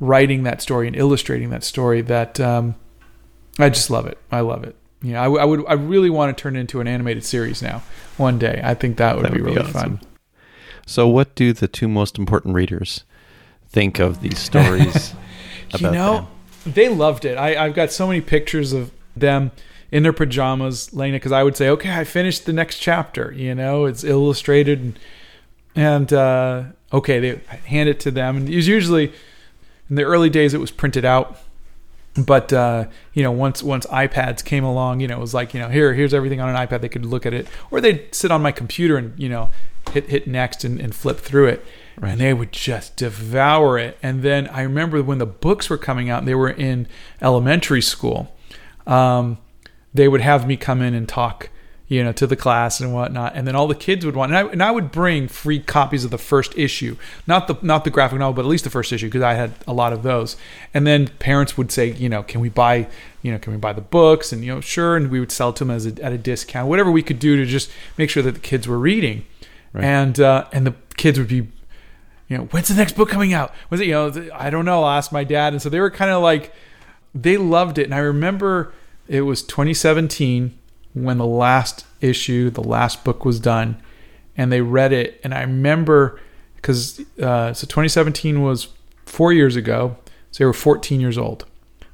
writing that story and illustrating that story that um, I just love it. I love it. You know, I, I would I really want to turn it into an animated series now one day. I think that would That be be really awesome. fun. So, what do the two most important readers think of these stories? you know, they loved it. I, I've got so many pictures of them in their pajamas laying it because I would say, okay, I finished the next chapter. You know, it's illustrated and, and uh, okay, they hand it to them. And it was usually in the early days, it was printed out. But uh, you know, once once iPads came along, you know, it was like you know, here here's everything on an iPad. They could look at it, or they'd sit on my computer and you know, hit hit next and, and flip through it Right. and they would just devour it. And then I remember when the books were coming out, and they were in elementary school. Um, they would have me come in and talk, you know, to the class and whatnot. And then all the kids would want, and I, and I would bring free copies of the first issue, not the not the graphic novel, but at least the first issue because I had a lot of those. And then parents would say, you know, can we buy, you know, can we buy the books? And you know, sure. And we would sell to them as a, at a discount, whatever we could do to just make sure that the kids were reading. Right. And uh, and the kids would be you know, when's the next book coming out? Was it, you know, I don't know. I'll ask my dad. And so they were kind of like, they loved it. And I remember it was 2017 when the last issue, the last book was done, and they read it. And I remember because, uh, so 2017 was four years ago. So they were 14 years old.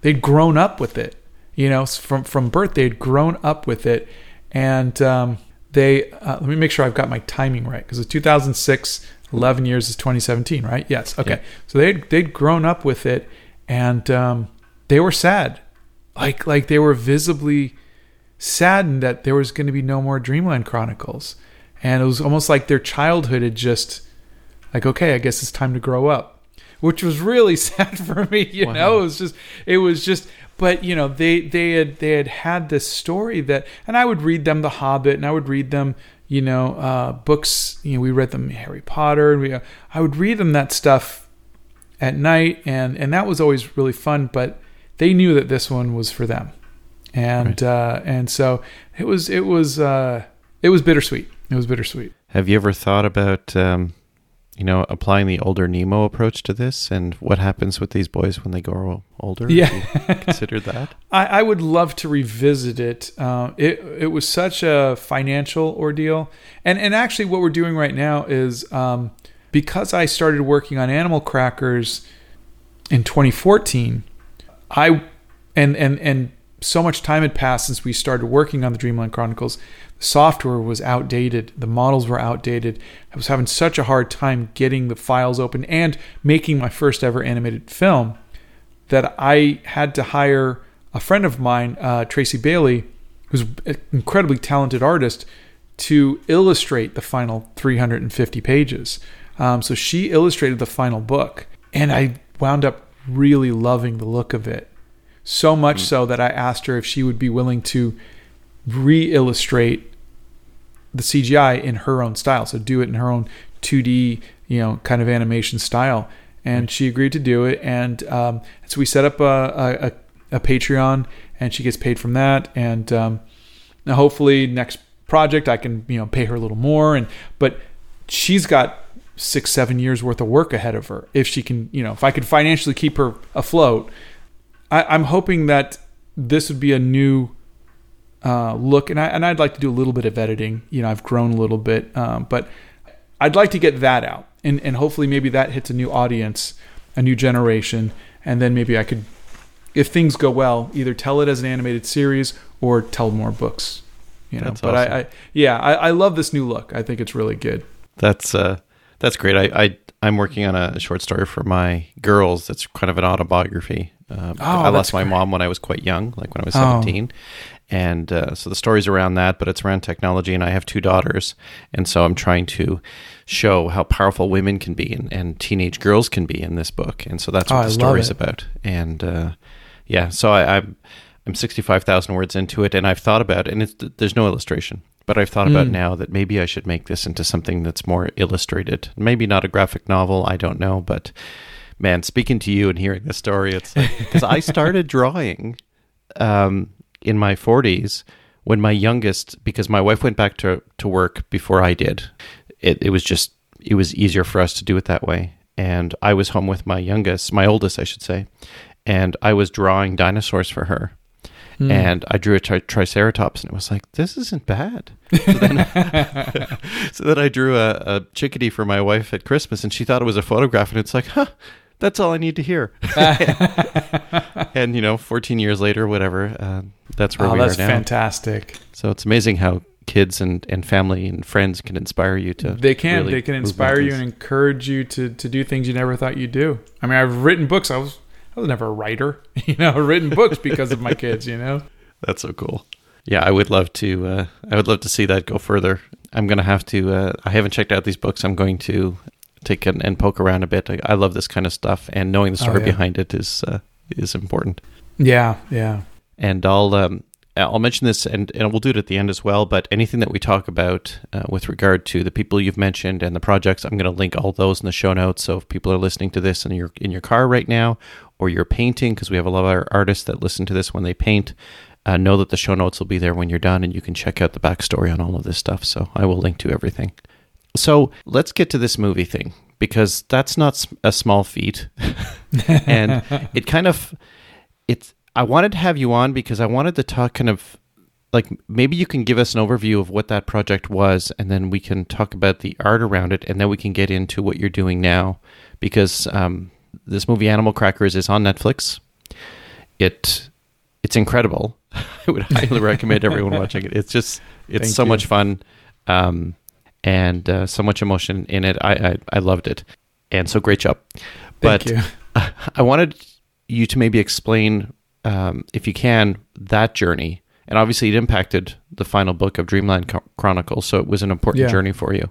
They'd grown up with it, you know, from, from birth, they'd grown up with it. And, um, they, uh, let me make sure I've got my timing right because it's 2006, 11 years is 2017, right? Yes. Okay. Yeah. So they'd, they'd grown up with it and, um, they were sad. Like, like they were visibly saddened that there was going to be no more Dreamland Chronicles. And it was almost like their childhood had just, like, okay, I guess it's time to grow up, which was really sad for me. You Wow. know, it was just, it was just, but you know, they they had they had had this story that, and I would read them The Hobbit, and I would read them, you know, uh, books. You know, we read them Harry Potter, and we, uh, I would read them that stuff at night, and and that was always really fun. But they knew that this one was for them, and uh, and so it was it was uh, it was bittersweet. It was bittersweet. Have you ever thought about, um, you know, applying the older Nemo approach to this, and what happens with these boys when they grow older? Yeah. Considered that. I, I would love to revisit it. Uh, it it was such a financial ordeal, and and actually, what we're doing right now is um, because I started working on Animal Crackers in 2014. I and and and so much time had passed since we started working on the Dreamland Chronicles. The software was outdated. The models were outdated. I was having such a hard time getting the files open and making my first ever animated film that I had to hire a friend of mine, uh, Tracy Bailey, who's an incredibly talented artist, to illustrate the final 350 pages. Um, so she illustrated the final book, and I wound up really loving the look of it. So much so that I asked her if she would be willing to re illustrate the CGI in her own style. So do it in her own 2D, you know, kind of animation style. And she agreed to do it. And um, so we set up a, a, a Patreon, and she gets paid from that. And um, now hopefully next project I can you know pay her a little more. And but she's got six seven years worth of work ahead of her if she can you know if I could financially keep her afloat. I, I'm hoping that this would be a new uh, look, and I and I'd like to do a little bit of editing. You know, I've grown a little bit, um, but I'd like to get that out, and and hopefully maybe that hits a new audience, a new generation, and then maybe I could, if things go well, either tell it as an animated series or tell more books. You know, That's but awesome. I, I yeah, I, I love this new look. I think it's really good. That's uh, that's great. I, I I'm working on a short story for my girls. That's kind of an autobiography. Um, Oh, I lost my great. mom when I was quite young, like when I was Oh. 17, and uh, so the story's around that. But it's around technology, and I have two daughters, and so I'm trying to show how powerful women can be and, and teenage girls can be in this book, and so that's Oh, what I the story's about. And uh, yeah, so I, I'm I'm 65,000 words into it, and I've thought about, it, and it's, there's no illustration, but I've thought about Mm. now that maybe I should make this into something that's more illustrated. Maybe not a graphic novel, I don't know, but man, speaking to you and hearing this story, it's because I started drawing um, in my 40s when my youngest, because my wife went back to, to work before I did. It, it was just, it was easier for us to do it that way. and I was home with my youngest, my oldest, I should say, and I was drawing dinosaurs for her. Hmm. And I drew a tri- triceratops, and it was like, this isn't bad. So then, so then I drew a, a chickadee for my wife at Christmas, and she thought it was a photograph, and it's like, huh, that's all I need to hear. and you know, 14 years later, whatever, uh, that's where oh, we that's are now. That's fantastic. So it's amazing how kids and, and family and friends can inspire you to. They can. really they can inspire you and encourage you to, to do things you never thought you'd do. I mean, I've written books. I was I was never a writer. You know, I've written books because of my kids. You know. That's so cool. Yeah, I would love to. Uh, I would love to see that go further. I'm gonna have to. Uh, I haven't checked out these books. I'm going to take and, and poke around a bit. I, I love this kind of stuff, and knowing the Oh, story yeah. behind it is uh, is important. Yeah. Yeah. And I'll um, I'll mention this, and, and we'll do it at the end as well. But anything that we talk about uh, with regard to the people you've mentioned and the projects, I'm going to link all those in the show notes. So if people are listening to this and you're in your car right now, or you're painting, because we have a lot of our artists that listen to this when they paint, uh, know that the show notes will be there when you're done, and you can check out the backstory on all of this stuff. So I will link to everything. So let's get to this movie thing because that's not a small feat, and it kind of it's. I wanted to have you on because I wanted to talk kind of like maybe you can give us an overview of what that project was, and then we can talk about the art around it, and then we can get into what you're doing now because um, this movie Animal Crackers is on Netflix. It it's incredible. I would highly recommend everyone watching it. It's just it's Thank so you. much fun, um, and uh, so much emotion in it. I, I I loved it, and so great job. Thank but you. I wanted you to maybe explain, um, if you can, that journey. And obviously, it impacted the final book of Dreamland Chronicles, so it was an important Yeah. journey for you.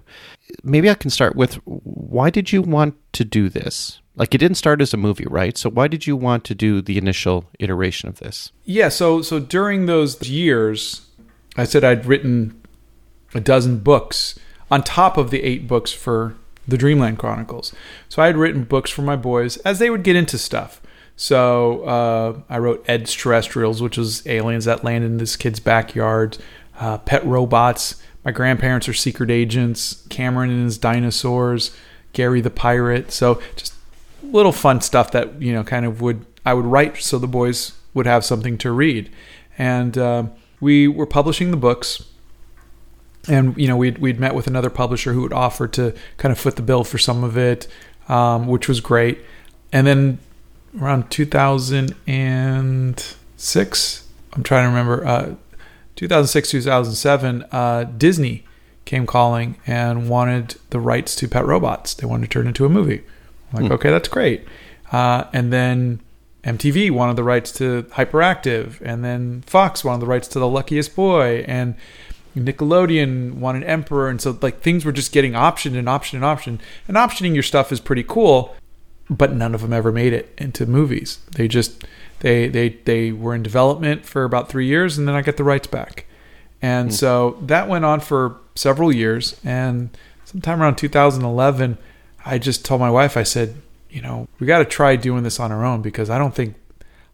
Maybe I can start with why did you want to do this? Like, it didn't start as a movie, right? So, why did you want to do the initial iteration of this? Yeah, so so during those years, I said I'd written a dozen books on top of the eight books for the Dreamland Chronicles. So I had written books for my boys as they would get into stuff. So uh, I wrote Ed's Terrestrials, which was aliens that land in this kid's backyard, uh, Pet Robots. My grandparents are secret agents. Cameron and his dinosaurs. Gary the pirate. So just little fun stuff that you know kind of would I would write so the boys would have something to read, and um we were publishing the books, and you know we'd we'd met with another publisher who would offer to kind of foot the bill for some of it, um, which was great, and then around 2006, I'm trying to remember, uh, 2006 2007, uh, Disney came calling and wanted the rights to Pet Robots. They wanted to turn it into a movie. I'm like, Hmm. okay, that's great. Uh, and then MTV wanted the rights to Hyperactive, and then Fox wanted the rights to The Luckiest Boy, and Nickelodeon wanted Emperor, and so like things were just getting optioned and optioned and optioned. And optioning your stuff is pretty cool, but none of them ever made it into movies. They just they they they were in development for about three years, and then I got the rights back. And hmm. so that went on for several years. And sometime around 2011, I just told my wife, I said, you know, we got to try doing this on our own because I don't think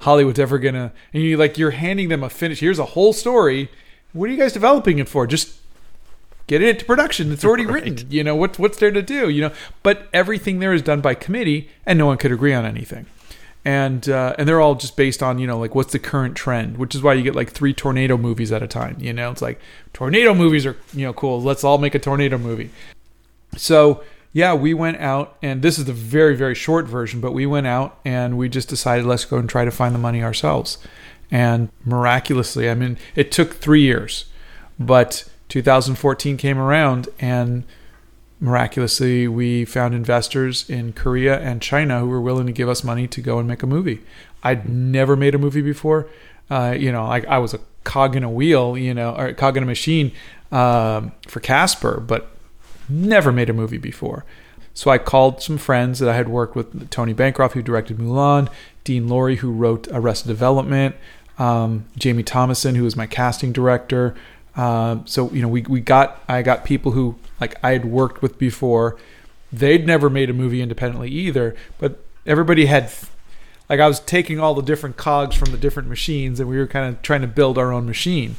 Hollywood's ever gonna. And you like you're handing them a finish. Here's a whole story. What are you guys developing it for? Just get it into production. It's already Right. written. You know what what's there to do? You know, but everything there is done by committee, and no one could agree on anything. And uh, and they're all just based on you know like what's the current trend, which is why you get like three tornado movies at a time. You know, it's like tornado movies are you know cool. Let's all make a tornado movie. So yeah, we went out, and this is the very very short version, but we went out and we just decided let's go and try to find the money ourselves. And miraculously, I mean, it took three years, but 2014 came around and miraculously we found investors in Korea and China who were willing to give us money to go and make a movie. I'd never made a movie before. Uh, you know, I, I was a cog in a wheel, you know, or cog in a machine um, for Casper, but never made a movie before. So I called some friends that I had worked with Tony Bancroft, who directed Mulan, Dean Lorey, who wrote Arrested Development, um, Jamie Thomason, who was my casting director. Uh, so you know, we we got I got people who like I had worked with before. They'd never made a movie independently either, but everybody had like I was taking all the different cogs from the different machines, and we were kind of trying to build our own machine.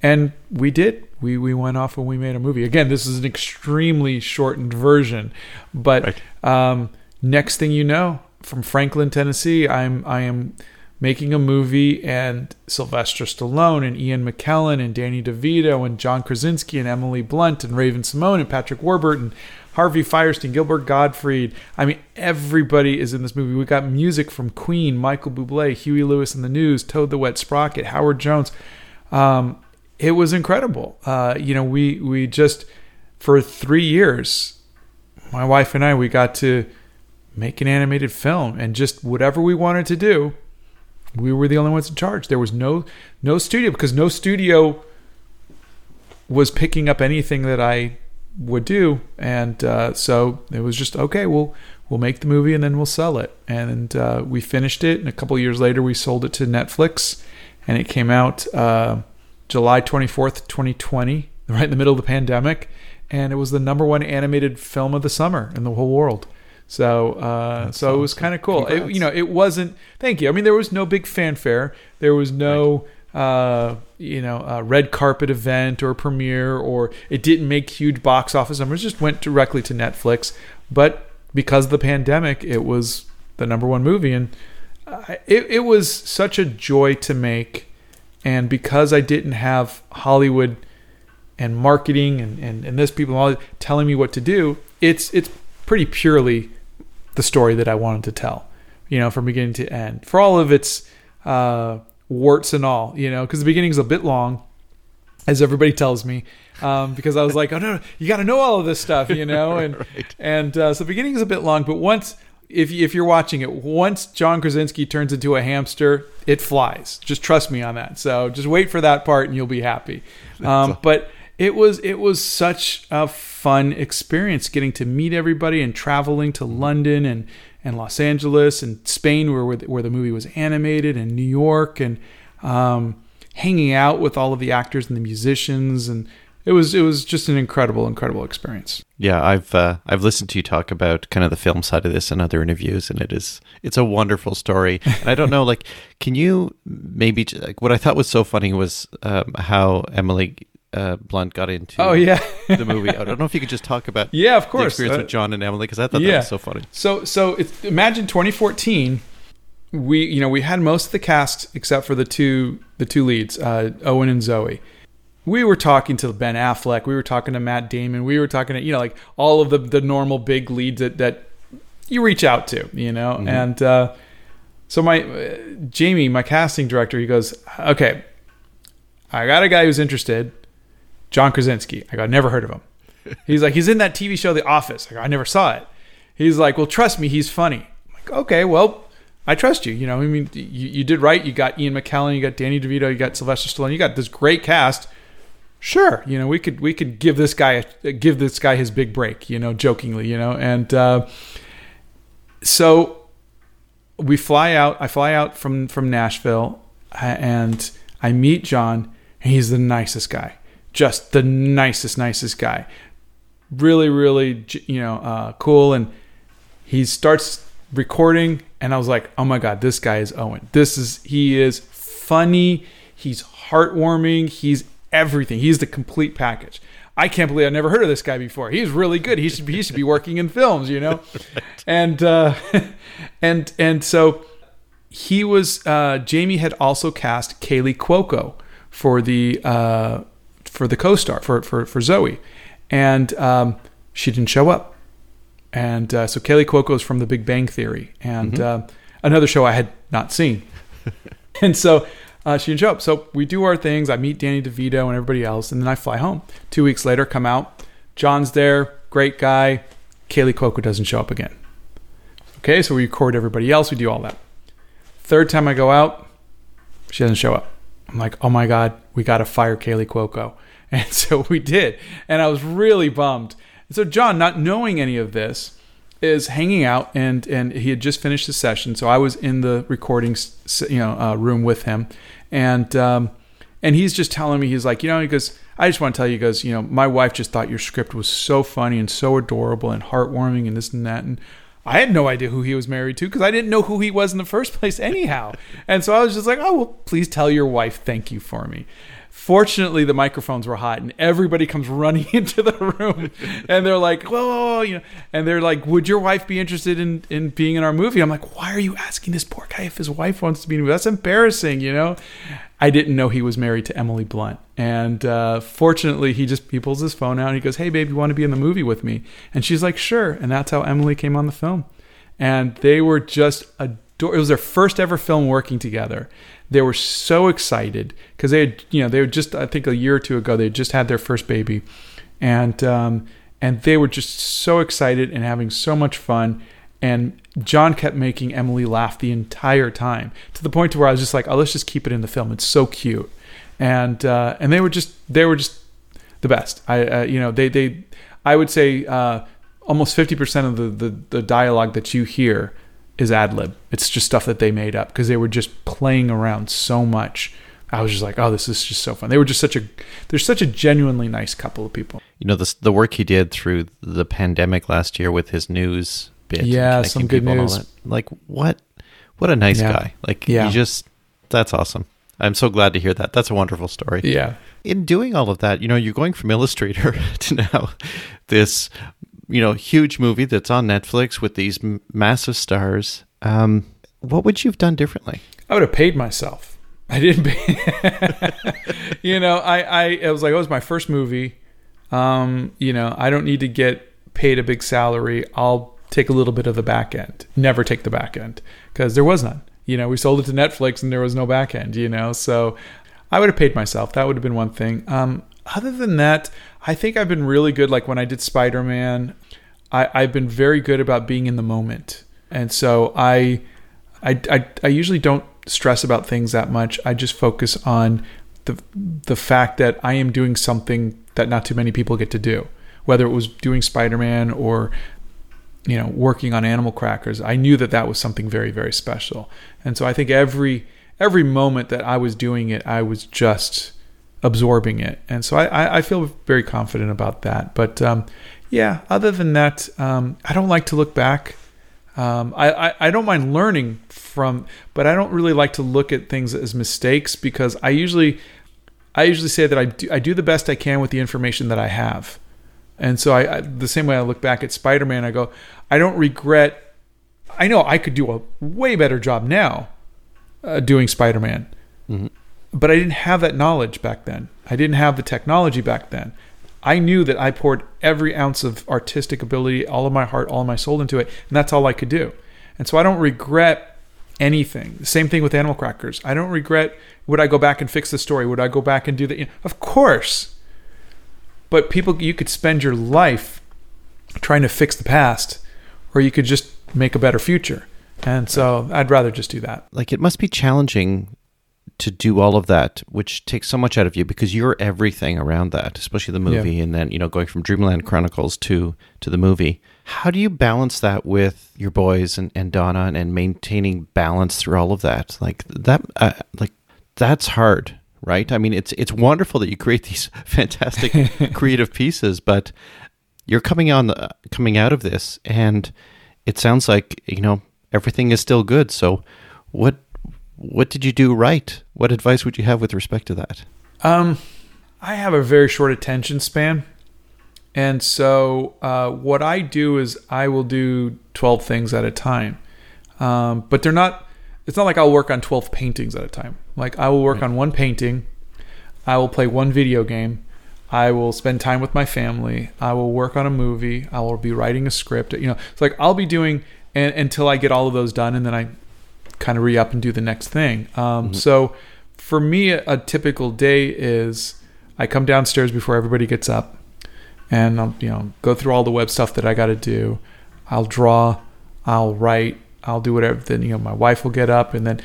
And we did. We we went off and we made a movie. Again, this is an extremely shortened version, but Right. um, next thing you know, from Franklin, Tennessee, I'm I am making a movie, and Sylvester Stallone and Ian McKellen and Danny DeVito and John Krasinski and Emily Blunt and Raven-Symoné and Patrick Warburton, Harvey Fierstein, Gilbert Gottfried. I mean, everybody is in this movie. We got music from Queen, Michael Bublé, Huey Lewis and the News, Toad the Wet Sprocket, Howard Jones. Um, it was incredible. Uh, you know, we we just for three years, my wife and I, we got to make an animated film and just whatever we wanted to do we were the only ones in charge. There was no no studio because no studio was picking up anything that i would do. And uh, so it was just okay we'll we'll make the movie and then we'll sell it. And uh, we finished it. And a couple years later we sold it to netflix. And it came out uh, july 24th 2020 right in the middle of the pandemic. And it was the number one animated film of the summer in the whole world so, uh, so it was kind of cool. It, you know, it wasn't. Thank you. I mean, there was no big fanfare. There was no, uh, you know, uh, red carpet event or premiere, or it didn't make huge box office numbers. Just went directly to Netflix. But because of the pandemic, it was the number one movie, and it it was such a joy to make. And because I didn't have Hollywood and marketing and, and, and this people all telling me what to do, it's it's pretty purely the story that I wanted to tell, you know, from beginning to end, for all of its uh, warts and all, you know, because the beginning's a bit long, as everybody tells me, um, because I was like, oh no, you got to know all of this stuff, you know, and right. and uh, so the beginning is a bit long, but once if if you're watching it, once John Krasinski turns into a hamster, it flies. Just trust me on that. So just wait for that part, and you'll be happy. Um, but it was it was such a fun experience getting to meet everybody and traveling to London and and Los Angeles and Spain where where the movie was animated and New York and um, hanging out with all of the actors and the musicians and it was it was just an incredible incredible experience. Yeah, I've uh, I've listened to you talk about kind of the film side of this in other interviews, and it is it's a wonderful story. And I don't know, like, can you maybe like what I thought was so funny was um, how Emily uh, Blunt got into. Oh yeah, the movie. I don't know if you could just talk about. Yeah, of course. The experience uh, with John and Emily because I thought yeah. that was so funny. So so imagine 2014. We you know we had most of the cast except for the two the two leads, uh, Owen and Zoe. We were talking to Ben Affleck. We were talking to Matt Damon. We were talking to you know like all of the the normal big leads that that you reach out to, you know, mm-hmm. and. Uh, so my uh, Jamie, my casting director, he goes, "Okay, I got a guy who's interested. John Krasinski. I go, I never heard of him. He's like, he's in that TV show The Office. I go, I never saw it. He's like, well, trust me, he's funny. I'm like, okay, well, I trust you. You know, I mean, you, you did right. You got Ian McKellen, you got Danny DeVito, you got Sylvester Stallone, you got this great cast. Sure, you know, we could we could give this guy give this guy his big break. You know, jokingly, you know, and uh, so we fly out. I fly out from from Nashville, and I meet John, and he's the nicest guy just the nicest, nicest guy. Really, really, you know, uh, cool. And he starts recording, and I was like, oh my God, this guy is Owen. This is, he is funny. He's heartwarming. He's everything. He's the complete package. I can't believe I never heard of this guy before. He's really good. He should be, he should be working in films, you know, and uh, and and so he was. Uh, Jamie had also cast Kaley Cuoco for the uh, for the co-star for for for Zoe, and um, she didn't show up. And uh, so Kaley Cuoco is from The Big Bang Theory, and mm-hmm. uh, another show I had not seen. and so uh, she didn't show up. So we do our things. I meet Danny DeVito and everybody else, and then I fly home. Two weeks later, come out. John's there, great guy. Kaley Cuoco doesn't show up again. Okay, so we record everybody else. We do all that. Third time I go out, she doesn't show up. I'm like, oh my God, we got to fire Kaley Cuoco. And so we did. And I was really bummed. And so John, not knowing any of this, is hanging out and and he had just finished the session. So I was in the recording you know uh, room with him, and um, and he's just telling me he's like you know he goes I just want to tell you he goes you know my wife just thought your script was so funny and so adorable and heartwarming and this and that and I had no idea who he was married to because I didn't know who he was in the first place, anyhow. and so I was just like, oh, well, please tell your wife thank you for me. Fortunately, the microphones were hot, and everybody comes running into the room, and they're like, "Whoa, whoa, whoa," you know, and they're like, "Would your wife be interested in in being in our movie?" I'm like, "Why are you asking this poor guy if his wife wants to be in a movie? That's embarrassing," you know. I didn't know he was married to Emily Blunt, and uh, fortunately, he just he pulls his phone out and he goes, "Hey, babe, you want to be in the movie with me?" And she's like, "Sure," and that's how Emily came on the film, and they were just ador- It was their first ever film working together they were so excited because they had, you know, they were just, I think a year or two ago, they just had their first baby. And, um, and they were just so excited and having so much fun. And John kept making Emily laugh the entire time to the point to where I was just like, oh, let's just keep it in the film. It's so cute. And, uh, and they were just, they were just the best. I, uh, you know, they, they, I would say, uh, almost 50% of the, the, the dialogue that you hear is ad lib. It's just stuff that they made up because they were just playing around so much. I was just like, oh, this is just so fun. They were just such a, they're such a genuinely nice couple of people. You know, the the work he did through the pandemic last year with his news bit. Yeah, some good news. Like what, what a nice Yeah. guy. Like Yeah. he just, that's awesome. I'm so glad to hear that. That's a wonderful story. Yeah. in doing all of that, you know, you're going from Illustrator to now this, you know, huge movie that's on Netflix with these massive stars. Um, what would you have done differently? I would have paid myself. I didn't pay. you know, I, I, it was like, it was my first movie. Um, you know, I don't need to get paid a big salary. I'll take a little bit of the back end. Never take the back end because there was none. You know, we sold it to Netflix and there was no back end, you know, so I would have paid myself. That would have been one thing. Um, other than that, I think I've been really good. Like when I did Spider Man, I've been very good about being in the moment. And so I, I, I, I usually don't stress about things that much. I just focus on the the fact that I am doing something that not too many people get to do. Whether it was doing Spider Man or you know working on Animal Crackers, I knew that that was something very very special. And so I think every every moment that I was doing it, I was just absorbing it. And so I, I, I feel very confident about that. But um, yeah, other than that, um, I don't like to look back. Um, I, I, I don't mind learning from, but I don't really like to look at things as mistakes because I usually I usually say that I do, I do the best I can with the information that I have. And so I, I the same way I look back at Spider-Man, I go, I don't regret. I know I could do a way better job now uh, doing Spider-Man, but I didn't have that knowledge back then. I didn't have the technology back then. I knew that I poured every ounce of artistic ability, all of my heart, all of my soul into it, and that's all I could do. And so I don't regret anything. The same thing with Animal Crackers. I don't regret. Would I go back and fix the story? Would I go back and do that? Of course. But people, you could spend your life trying to fix the past, or you could just make a better future. And so I'd rather just do that. Like it must be challenging to do all of that, which takes so much out of you because you're everything around that, especially the movie, and then you know going from Dreamland Chronicles to to the movie. How do you balance that with your boys and, and Donna and, and maintaining balance through all of that? Like that, uh, like that's hard, right? I mean, it's it's wonderful that you create these fantastic creative pieces, but you're coming on the, coming out of this, and it sounds like you know everything is still good. So, what what did you do right? What advice would you have with respect to that? Um, I have a very short attention span. And so, uh, what I do is I will do 12 things at a time. Um, but they're not, it's not like I'll work on 12 paintings at a time. Like, I will work on one painting, I will play one video game, I will spend time with my family, I will work on a movie, I will be writing a script. You know, it's like I'll be doing and, until I get all of those done, and then I kind of re up and do the next thing. Um, So for me, a, a typical day is I come downstairs before everybody gets up, and I'll you know go through all the web stuff that I got to do. I'll draw, I'll write, I'll do whatever. Then you know my wife will get up, and then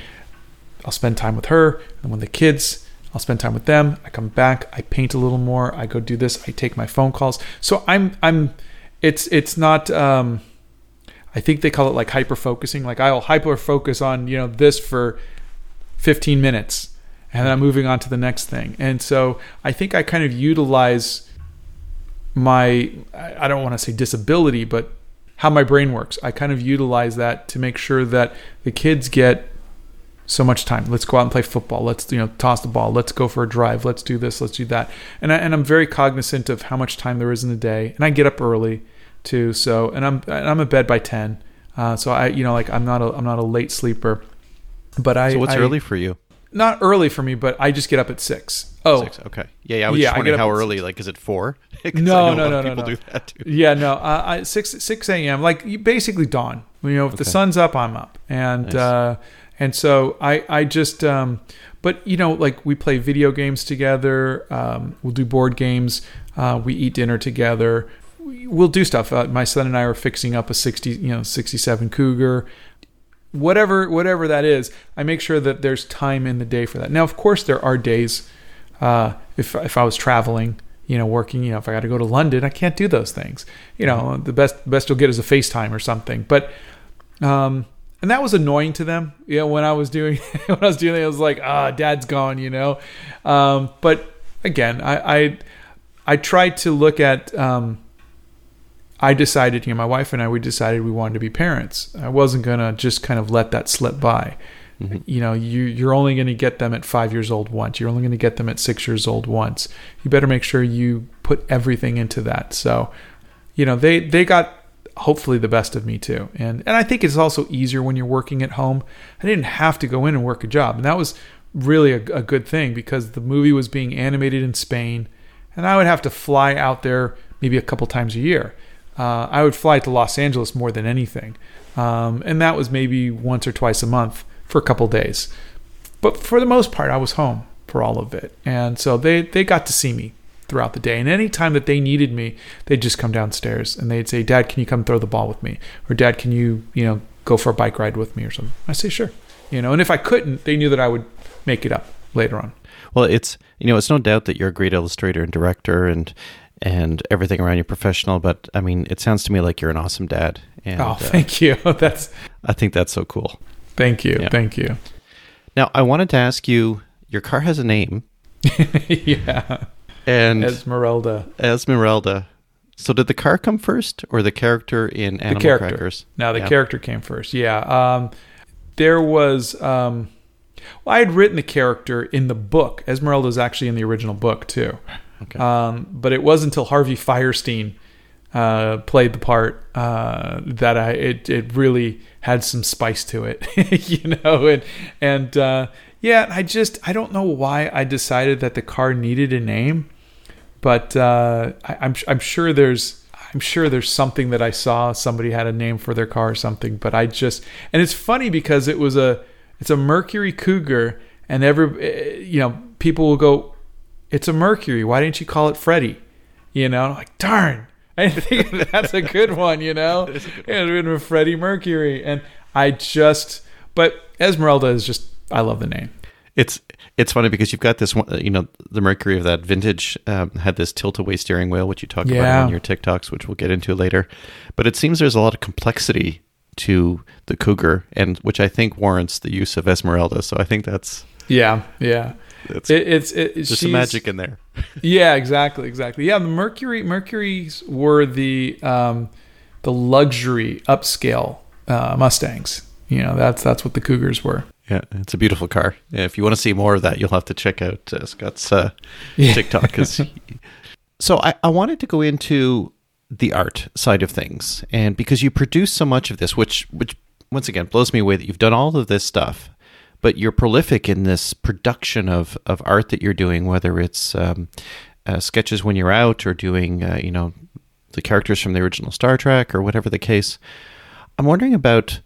I'll spend time with her. And when the kids, I'll spend time with them. I come back, I paint a little more. I go do this. I take my phone calls. So I'm I'm, it's it's not. Um, I think they call it like hyper focusing. Like I'll hyper focus on you know this for 15 minutes, and then I'm moving on to the next thing. And so I think I kind of utilize my I don't want to say disability, but how my brain works. I kind of utilize that to make sure that the kids get so much time. Let's go out and play football. Let's you know toss the ball. Let's go for a drive. Let's do this. Let's do that. And I, and I'm very cognizant of how much time there is in the day. And I get up early too. So and I'm and I'm in bed by ten. Uh, so I you know like I'm not a I'm not a late sleeper. But I So what's I- early for you? Not early for me, but I just get up at six. Oh, Six. Okay. Yeah, yeah. I was Yeah, just wondering how early. Like, is it four? No, no, no, no, People no. do that too. Yeah, no, uh, I, six six a.m. Like basically dawn. You know, if the sun's up, I'm up, and Nice. uh, and so I I just um, but you know, like we play video games together. Um, we'll do board games. Uh, we eat dinner together. We- We'll do stuff. Uh, my son and I are fixing up a sixty, you know, sixty-seven Cougar. Whatever, whatever that is, I make sure that there's time in the day for that. Now, of course, there are days uh, if if I was traveling, you know, working, you know, if I got to go to London, I can't do those things. You know, the best best you'll get is a FaceTime or something. But um, and that was annoying to them. You know, when I was doing when I was doing it, I was like, ah, Dad's gone. You know, um, but again, I I, I tried to look at. Um, I decided, you know, my wife and I, we decided we wanted to be parents. I wasn't gonna just kind of let that slip by. Mm-hmm. You know you you're only going to get them at five years old once. You're only going to get them at six years old once. You better make sure you put everything into that. So you know they they got hopefully the best of me too. And and i think it's also easier when you're working at home. I didn't have to go in and work a job. And that was really a, a good thing because the movie was being animated in spain. And i would have to fly out there maybe a couple times a year uh, i would fly to los angeles more than anything um, and that was maybe once or twice a month for a couple days. But for the most part, I was home for all of it, and so they they got to see me throughout the day. And any time that they needed me, they'd just come downstairs and they'd say, "Dad, can you come throw the ball with me?" Or "Dad, can you you know go for a bike ride with me?" or something. I say, "Sure." You know, and if I couldn't, they knew that I would make it up later on. Well, it's you know, it's no doubt that you're a great illustrator and director and and everything around you professional. But I mean, it sounds to me like you're an awesome dad, and oh, uh, thank you. That's I think that's so cool. thank you, Yeah. thank you. Now, I wanted to ask you. Your car has a name, yeah, and Esmeralda. Esmeralda. So, did the car come first, or the character in Animal character. Crackers? Now the Yeah. character came first. Yeah. Um, there was. Um, well, I had written the character in the book. Esmeralda is actually in the original book too. Okay. Um, but it wasn't until Harvey Fierstein uh, played the part uh, that I it it really had some spice to it, you know. And and uh, yeah, I just I don't know why I decided that the car needed a name, but uh, I, I'm I'm sure there's I'm sure there's something that I saw somebody had a name for their car or something. But I just and it's funny because it was a it's a Mercury Cougar, and every eh, you know people will go, it's a Mercury. Why didn't you call it Freddie? You know, I'm like darn. I think that's a good one. You know, it would have been Freddie Mercury, and I just. But Esmeralda is just. I love the name. It's it's funny because you've got this one, you know, the Mercury of that vintage um, had this tilt-away steering wheel, which you talk about Yeah. on your TikToks, which we'll get into later. But it seems there's a lot of complexity to the Cougar, and which I think warrants the use of Esmeralda. So I think that's Yeah, yeah. That's It, it's it, there's some magic in there. Yeah, exactly, exactly. Yeah, the Mercury Mercuries were the um, the luxury upscale uh, Mustangs. You know, that's that's what the Cougars were. Yeah, it's a beautiful car. Yeah, if you want to see more of that, you'll have to check out uh, Scott's uh, Yeah. TikTok. so I, I wanted to go into the art side of things, and because you produce so much of this, which which once again blows me away that you've done all of this stuff, but you're prolific in this production of of art that you're doing, whether it's um, uh, sketches when you're out or doing uh, you know the characters from the original Star Trek or whatever the case. I'm wondering about.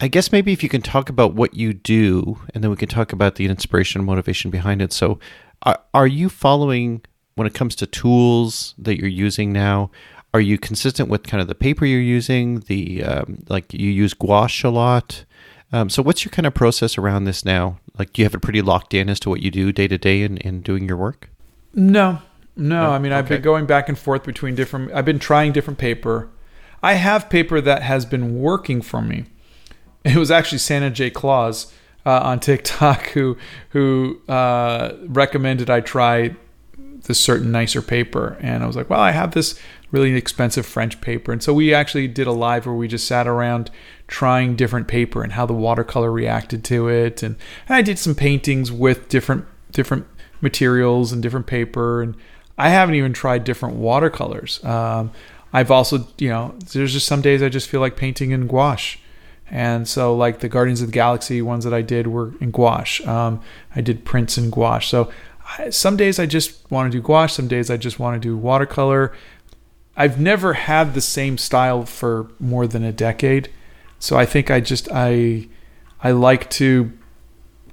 I guess maybe if you can talk about what you do, and then we can talk about the inspiration and motivation behind it. So, are, are you following when it comes to tools that you're using now? Are you consistent with kind of the paper you're using? The um, like you use gouache a lot. Um, so, what's your kind of process around this now? Like, do you have it pretty locked in as to what you do day to day in, in doing your work? No, no. No? I mean, I've been going back and forth between different. I've been trying different paper. I have paper that has been working for me. It was actually Santa J. Claus uh, on TikTok who who uh, recommended I try this certain nicer paper, and I was like, well, I have this really expensive French paper, and so we actually did a live where we just sat around trying different paper and how the watercolor reacted to it, and, and I did some paintings with different different materials and different paper, and I haven't even tried different watercolors. Um, I've also, you know, there's just some days I just feel like painting in gouache. And so, like the Guardians of the Galaxy ones that I did were in gouache. Um, I did prints in gouache. So, I, some days I just want to do gouache. Some days I just want to do watercolor. I've never had the same style for more than a decade. So I think I just I I like to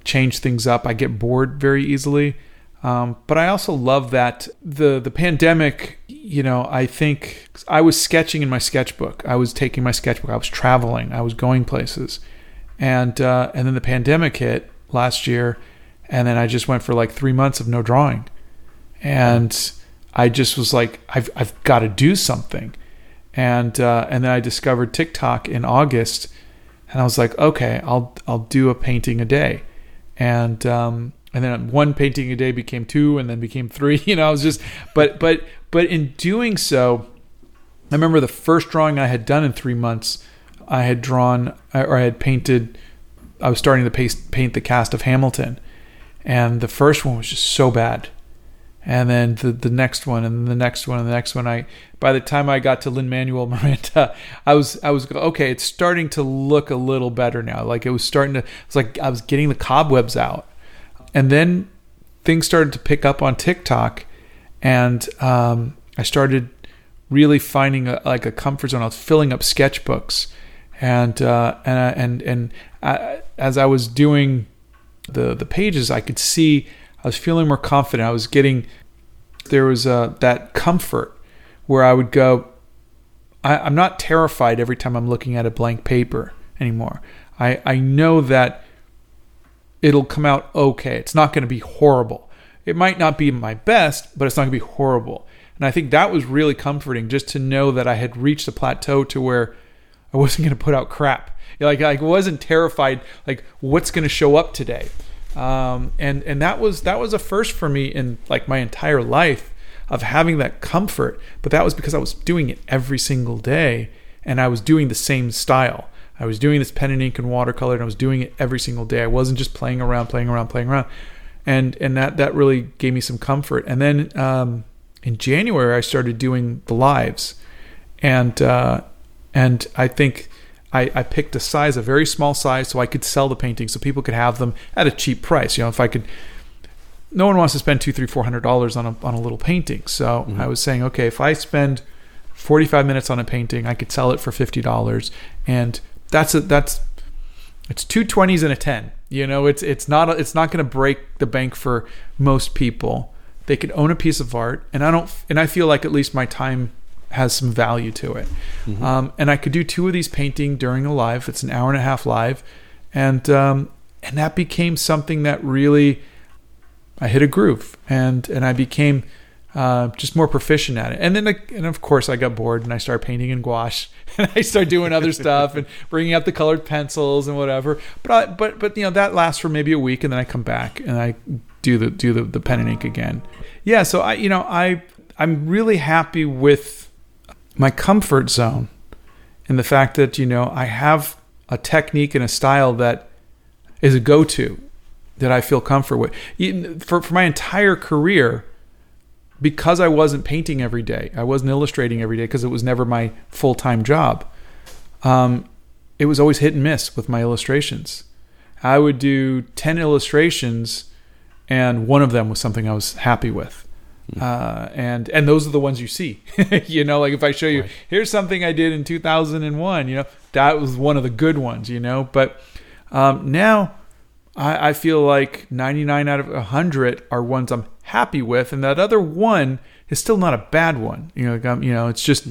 change things up. I get bored very easily. Um, but I also love that the the pandemic. You know, I think I was sketching in my sketchbook. I was taking my sketchbook. I was traveling. I was going places, and uh, and then the pandemic hit last year, and then I just went for like three months of no drawing, and I just was like, I've I've got to do something, and uh, and then I discovered TikTok in August, and I was like, okay, I'll I'll do a painting a day, and um, and then one painting a day became two and then became three you know i was just but but but in doing so i remember the first drawing i had done in three months i had drawn or i had painted i was starting to paint, paint the cast of hamilton. And the first one was just so bad and then the, the next one and the next one and the next one. I by the time i got to lin manuel miranda i was i was okay it's starting to look a little better now. Like it was starting to it's like i was getting the cobwebs out. And then things started to pick up on TikTok, and um, I started really finding a, like a comfort zone. I was filling up sketchbooks, and uh, and uh, and and I, as I was doing the the pages, I could see I was feeling more confident. I was getting there was uh, that comfort where I would go. I, I'm not terrified every time I'm looking at a blank paper anymore. I, I know that it'll come out okay. It's not going to be horrible. It might not be my best, but it's not going to be horrible. And I think that was really comforting just to know that I had reached a plateau to where I wasn't going to put out crap. Like I wasn't terrified like what's going to show up today. Um, and and that was that was a first for me in like my entire life of having that comfort. But that was because I was doing it every single day and I was doing the same style. I was doing this pen and ink and watercolor, and I was doing it every single day. I wasn't just playing around, playing around, playing around, and and that that really gave me some comfort. And then um, in January, I started doing the lives, and uh, and I think I, I picked a size, a very small size, so I could sell the paintings, so people could have them at a cheap price. You know, if I could. No one wants to spend two, three, four hundred dollars on a on a little painting. So mm-hmm. I was saying, okay, if I spend 45 minutes on a painting, I could sell it for $50 and that's a that's it's two twenties and a ten. You know, it's it's not it's not going to break the bank for most people. They could own a piece of art, and I don't and I feel like at least my time has some value to it. Mm-hmm. Um, and I could do two of these painting during a live. It's an hour and a half live, and um, and that became something that really I hit a groove, and and I became uh, just more proficient at it. And then, and of course, I got bored and I started painting in gouache, and I started doing other stuff and bringing out the colored pencils and whatever. But I, but but you know that lasts for maybe a week, and then I come back and I do the do the, the pen and ink again. Yeah, so I you know I I'm really happy with my comfort zone, and the fact that you know I have a technique and a style that is a go to that I feel comfort with. For for my entire career because I wasn't painting every day, I wasn't illustrating every day because it was never my full time job. Um, it was always hit and miss with my illustrations. I would do 10 illustrations, and one of them was something I was happy with. Hmm. Uh, and and those are the ones you see. you know, like if I show you, right. here's something I did in 2001. You know, that was one of the good ones. You know, but um, now I, I feel like 99 out of 100 are ones I'm happy with, and that other one is still not a bad one. You know, like um, you know, it's just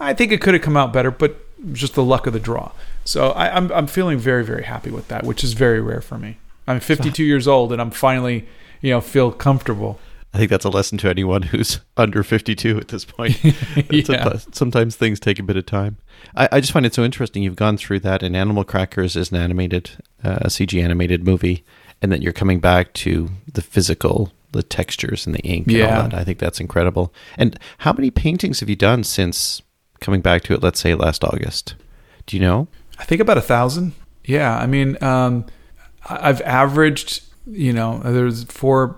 I think it could have come out better, but just the luck of the draw. So I, am I'm, I'm feeling very very happy with that, which is very rare for me. I'm 52 years old, and I'm finally you know feel comfortable. I think that's a lesson to anyone who's under 52 at this point. yeah. sometimes things take a bit of time. I, I, just find it so interesting. You've gone through that, and Animal Crackers is an animated, uh, CG animated movie, and then you're coming back to the physical the textures and the ink and yeah. all that. I think that's incredible. And how many paintings have you done since coming back to it, let's say last August? Do you know? I think about a thousand. Yeah, I mean, um, I've averaged, you know, there's four,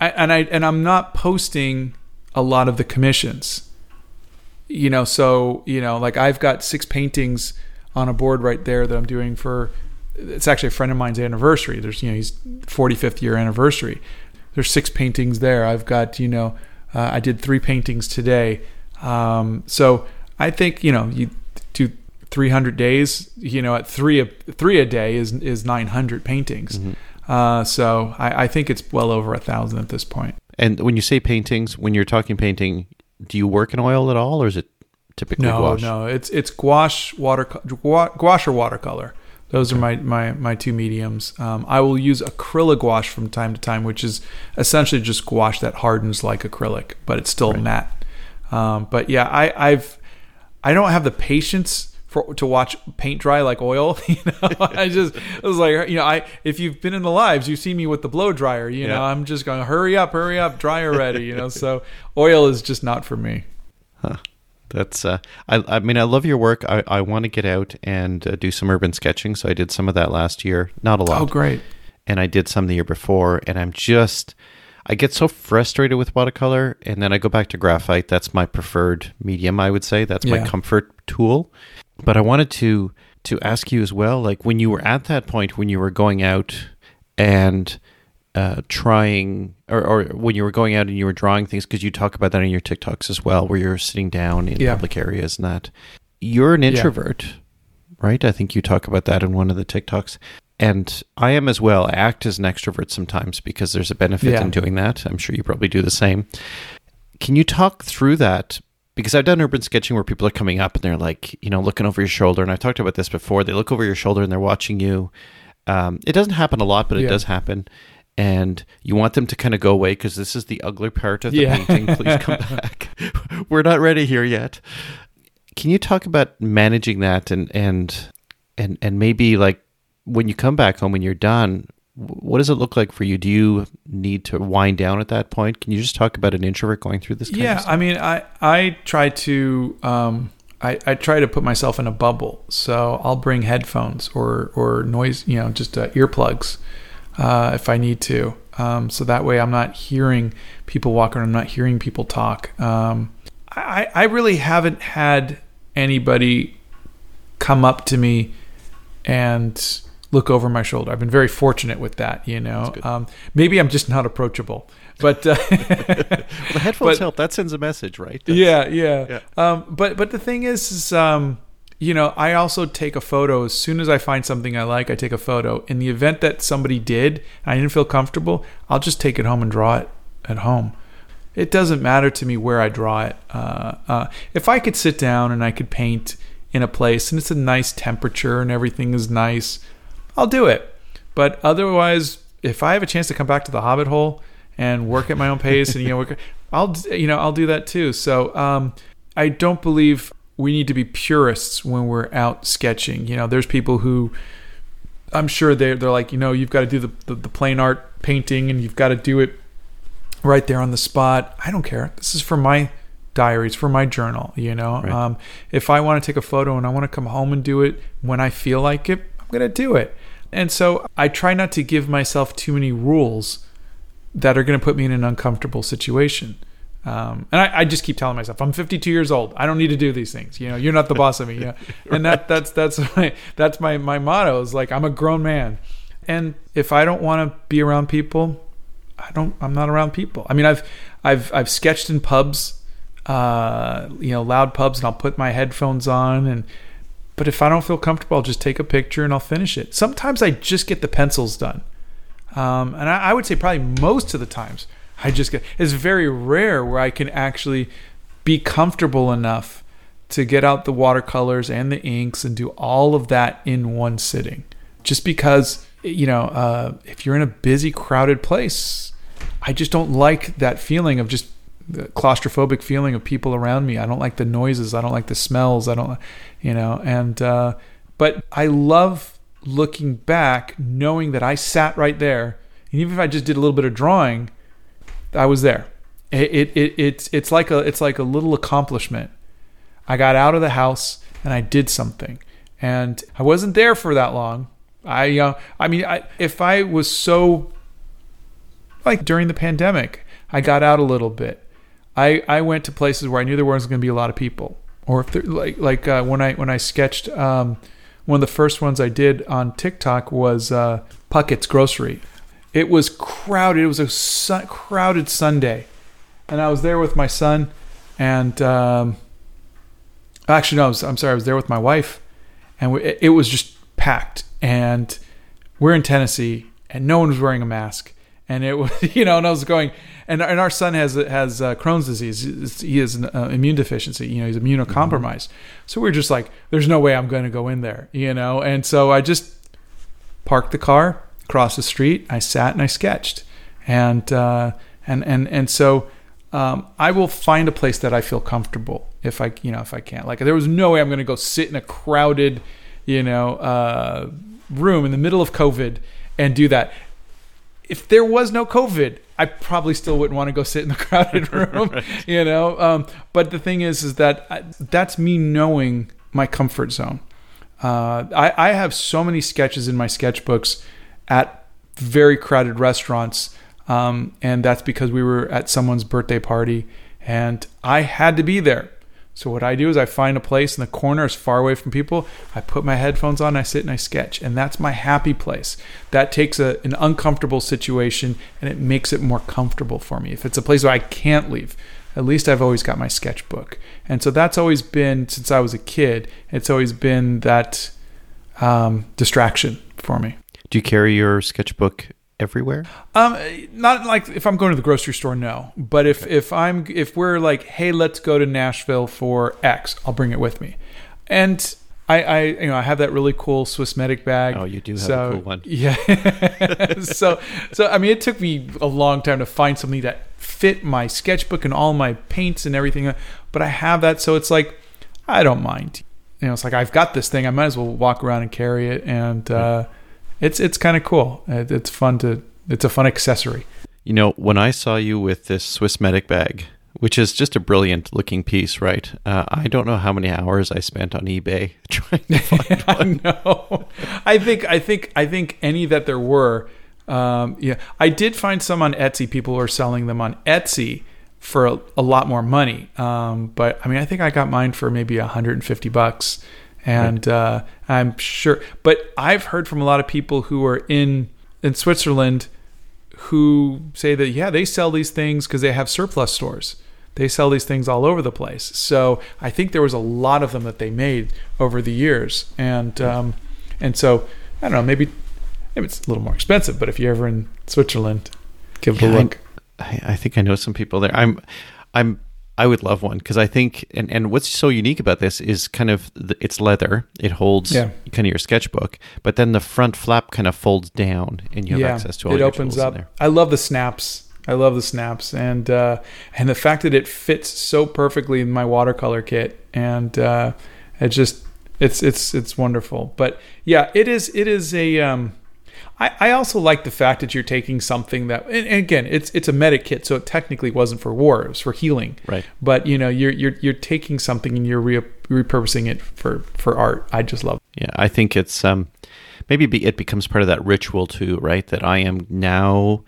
I, and I and I'm not posting a lot of the commissions. You know, so you know, like I've got six paintings on a board right there that I'm doing for. It's actually a friend of mine's anniversary. There's you know he's 45th year anniversary. There's six paintings there. I've got you know uh, I did three paintings today. Um, so I think you know you do 300 days. You know at three a three a day is is 900 paintings. Uh, so I, I think it's well over a thousand at this point. And when you say paintings, when you're talking painting, do you work in oil at all, or is it typically No, gouache? no, it's it's gouache, water, gouache or watercolor. Those are my, my, my two mediums. Um, I will use acrylic gouache from time to time, which is essentially just gouache that hardens like acrylic, but it's still matte. Um, but yeah, I, I've I don't have the patience for to watch paint dry like oil. You know, I just I was like, you know, I if you've been in the lives, you see me with the blow dryer. You know, I'm just going, hurry up, hurry up, dry already. You know, so oil is just not for me. That's uh, I I mean I love your work. I, I want to get out and uh, do some urban sketching. So I did some of that last year, not a lot. Oh, great. and I did some the year before, and I'm just I get so frustrated with watercolor, and then I go back to graphite. That's my preferred medium, I would say. That's my comfort tool. But I wanted to to ask you as well, like when you were at that point when you were going out and uh, trying, or, or when you were going out and you were drawing things, because you talk about that in your TikToks as well, where you're sitting down in Yeah. public areas and that. You're an introvert, right? I think you talk about that in one of the TikToks. And I am as well. I act as an extrovert sometimes because there's a benefit Yeah. in doing that. I'm sure you probably do the same. Can you talk through that? Because I've done urban sketching where people are coming up and they're like, you know, looking over your shoulder. And I've talked about this before. They look over your shoulder and they're watching you. Um, it doesn't happen a lot, but it Yeah. does happen. And you want them to kind of go away because this is the ugly part of the Yeah. painting. Please come back. We're not ready here yet. Can you talk about managing that and and and and maybe like when you come back home when you're done, what does it look like for you? Do you need to wind down at that point? Can you just talk about an introvert going through this? Kind yeah i mean i i try to um I, I try to put myself in a bubble so i'll bring headphones or or noise you know just uh, earplugs uh, if i need to um, so that way i'm not hearing people walk around i'm not hearing people talk um, I, I really haven't had anybody come up to me and look over my shoulder i've been very fortunate with that you know um, maybe i'm just not approachable but uh, Well, the headphones but- help. That sends a message, right? That's- yeah, yeah. Yeah. Um, but but the thing is, is um, you know, I also take a photo as soon as I find something I like. I take a photo. In the event that somebody did, and I didn't feel comfortable, I'll just take it home and draw it at home. It doesn't matter to me where I draw it. Uh, uh, if I could sit down and I could paint in a place and it's a nice temperature and everything is nice, I'll do it. But otherwise, if I have a chance to come back to the Hobbit hole and work at my own pace, and you know, work, I'll you know I'll do that too. So um, I don't believe we need to be purists when we're out sketching. You know, there's people who I'm sure they're they're like, you know, you've got to do the, the the plain art painting and you've got to do it right there on the spot. I don't care. This is for my diaries, for my journal. You know, Right. um, if I want to take a photo and I want to come home and do it when I feel like it, I'm gonna do it. And so I try not to give myself too many rules that are going to put me in an uncomfortable situation. Um, and I, I just keep telling myself, I'm 52 years old. I don't need to do these things. You know, you're not the boss of me. You know? And that that's that's my that's my my motto is like I'm a grown man, and if I don't want to be around people, I don't. I'm not around people. I mean, I've I've I've sketched in pubs, uh, you know, loud pubs, and I'll put my headphones on and. But if I don't feel comfortable, I'll just take a picture and I'll finish it. Sometimes I just get the pencils done. Um, and I, I would say probably most of the times I just get it's very rare where I can actually be comfortable enough to get out the watercolors and the inks and do all of that in one sitting. Just because you know, uh, if you're in a busy, crowded place, I just don't like that feeling of just the claustrophobic feeling of people around me. I don't like the noises. I don't like the smells. I don't, you know, and uh, but I love looking back, knowing that I sat right there, and even if I just did a little bit of drawing, I was there. It, it, it it's it's like a it's like a little accomplishment. I got out of the house and I did something, and I wasn't there for that long. I uh, I mean, I, if I was so like during the pandemic, I got out a little bit. I I went to places where I knew there wasn't going to be a lot of people, or if like like uh, when I when I sketched. Um, one of the first ones I did on TikTok was uh, Puckett's Grocery. It was crowded. It was a su- crowded Sunday, and I was there with my son, and um, actually no, I was, I'm sorry, I was there with my wife, and we, it was just packed. And we're in Tennessee, and no one was wearing a mask, and it was you know, and I was going, and and our son has has uh, Crohn's disease. He has an uh, immune deficiency. You know, he's immunocompromised. Mm-hmm. So we're just like, there's no way I'm going to go in there. You know, and so I just parked the car across the street. I sat and I sketched, and uh, and and and so. Um, I will find a place that I feel comfortable if I, you know, if I can't Like there was no way I'm going to go sit in a crowded, you know, uh, room in the middle of COVID and do that. If there was no COVID, I probably still wouldn't want to go sit in the crowded room, right. you know. Um, but the thing is, is that I, that's me knowing my comfort zone. Uh, I, I have so many sketches in my sketchbooks at very crowded restaurants um, and that's because we were at someone's birthday party and I had to be there. So what I do is I find a place in the corner as far away from people. I put my headphones on, I sit and I sketch, and that's my happy place. That takes a, an uncomfortable situation and it makes it more comfortable for me. If it's a place where I can't leave, at least I've always got my sketchbook. And so that's always been since I was a kid. It's always been that um, distraction for me. Do you carry your sketchbook everywhere? Um, not like if I'm going to the grocery store, no. But if okay. if I'm if we're like, hey, let's go to Nashville for X, I'll bring it with me. And I, I you know I have that really cool Swiss medic bag. Oh, you do have so, a cool one. Yeah. so so I mean, it took me a long time to find something that fit my sketchbook and all my paints and everything. But I have that, so it's like I don't mind. You know, it's like I've got this thing. I might as well walk around and carry it, and uh, it's it's kind of cool. It's fun to it's a fun accessory. You know, when I saw you with this Swiss Medic bag, which is just a brilliant looking piece, right? Uh, I don't know how many hours I spent on eBay trying to find one. I know. I think I think I think any that there were. Um, yeah, I did find some on Etsy. People were selling them on Etsy for a, a lot more money. Um, but I mean, I think I got mine for maybe 150 bucks and right. uh, I'm sure. But I've heard from a lot of people who are in in Switzerland who say that yeah, they sell these things because they have surplus stores. They sell these things all over the place. So I think there was a lot of them that they made over the years, and um, and so I don't know, maybe maybe it's a little more expensive, but if you're ever in Switzerland, give it yeah, a look. I, I think I know some people there. I'm I'm I would love one because I think, and, and what's so unique about this is kind of the, it's leather. It holds yeah. kind of your sketchbook, but then the front flap kind of folds down, and you have yeah, access to all. It opens up. I love the snaps. I love the snaps, and uh, and the fact that it fits so perfectly in my watercolor kit, and uh, it just it's it's it's wonderful. But yeah, it is it is a um, I, I also like the fact that you're taking something that, and again, it's it's a medic kit, so it technically wasn't for war; it was for healing. Right. But you know, you're you're you're taking something and you're re- repurposing it for for art. I just love. It. Yeah, I think it's um, maybe be, it becomes part of that ritual too, right? That I am now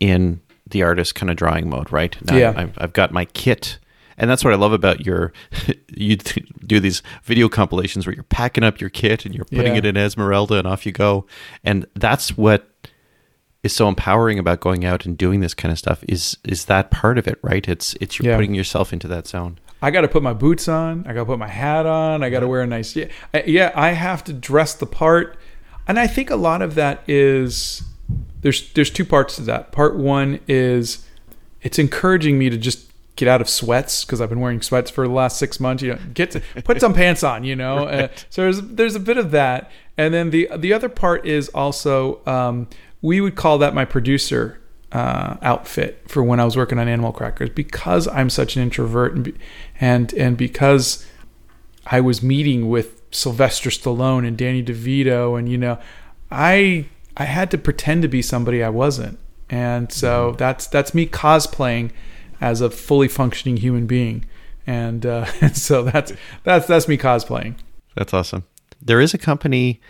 in the artist kind of drawing mode, right? Now yeah. I've, I've got my kit and that's what I love about your you do these video compilations where you're packing up your kit and you're putting yeah. it in Esmeralda and off you go. And that's what is so empowering about going out and doing this kind of stuff is is that part of it, right? It's it's you're yeah. putting yourself into that zone. I got to put my boots on. I got to put my hat on. I got to wear a nice yeah. Yeah, I have to dress the part. And I think a lot of that is there's there's two parts to that. Part 1 is it's encouraging me to just get out of sweats because I've been wearing sweats for the last six months. You know, get to put some pants on. You know, right. uh, so there's there's a bit of that, and then the the other part is also um, we would call that my producer uh, outfit for when I was working on Animal Crackers because I'm such an introvert and and and because I was meeting with Sylvester Stallone and Danny DeVito and you know I I had to pretend to be somebody I wasn't and so mm-hmm. that's that's me cosplaying as a fully functioning human being. And, uh, so that's that's that's me cosplaying. That's awesome. there is a company,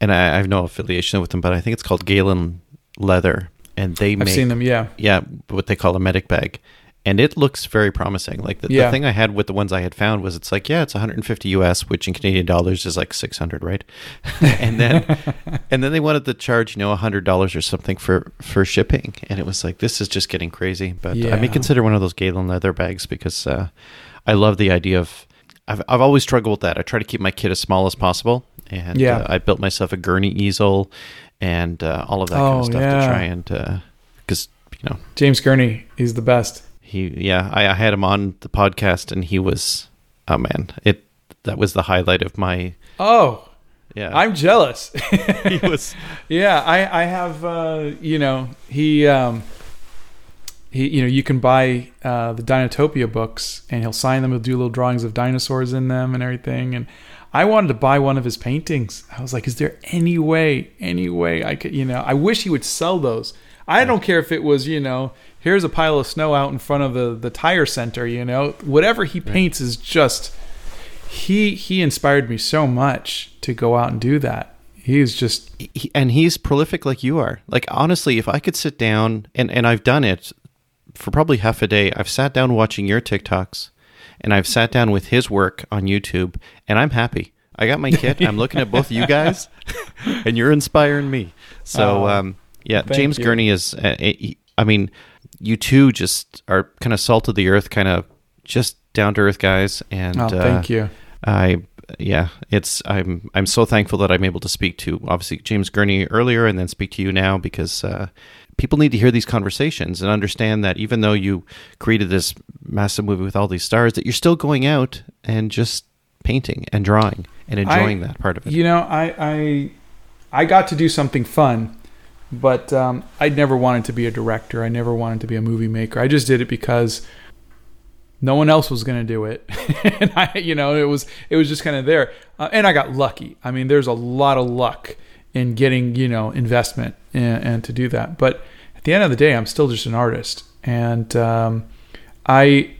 and I, I have no affiliation with them, but I think it's called Galen Leather, and they I've make seen them. Yeah. yeah what they call a medic bag and it looks very promising like the, Yeah. the thing i had with the ones i had found was it's like yeah it's 150 us which in canadian dollars is like 600 right and then and then they wanted to charge you know $100 or something for for shipping and it was like this is just getting crazy but i may consider one of those galen leather bags because uh, i love the idea of I've, I've always struggled with that i try to keep my kit as small as possible and Yeah. uh, i built myself a gurney easel and uh, all of that kind Oh, of stuff yeah. to try and because you know James Gurney, he's the best. He yeah I, I had him on the podcast and he was oh man it that was the highlight of my Oh, yeah I'm jealous. he was Yeah, I I have uh, you know he um, he you know you can buy uh, the Dinotopia books and he'll sign them. He'll do little drawings of dinosaurs in them and everything. And I wanted to buy one of his paintings. I was like, is there any way, any way I could you know? I wish he would sell those. I don't care if it was you know here's a pile of snow out in front of the the tire center. You know whatever he paints is just he he inspired me so much to go out and do that. He's just he, and he's prolific like you are like honestly if i could sit down and and i've done it for probably half a day i've sat down watching your tiktoks and i've sat down with his work on youtube and i'm happy i got my kit i'm looking at both you guys and you're inspiring me so Oh, um yeah james you. gurney is uh, he- i mean you two just are kind of salt of the earth kind of just down to earth guys and oh, uh, thank you. I yeah, it's I'm I'm so thankful that I'm able to speak to obviously James Gurney earlier and then speak to you now because uh, people need to hear these conversations and understand that even though you created this massive movie with all these stars, that you're still going out and just painting and drawing and enjoying that part of it. You know, I I I got to do something fun, but um, I never wanted to be a director. I never wanted to be a movie maker. I just did it because no one else was going to do it, and I, you know, it was it was just kind of there, uh, and I got lucky. I mean, there's a lot of luck in getting you know investment and, and to do that. But at the end of the day, I'm still just an artist, and um, I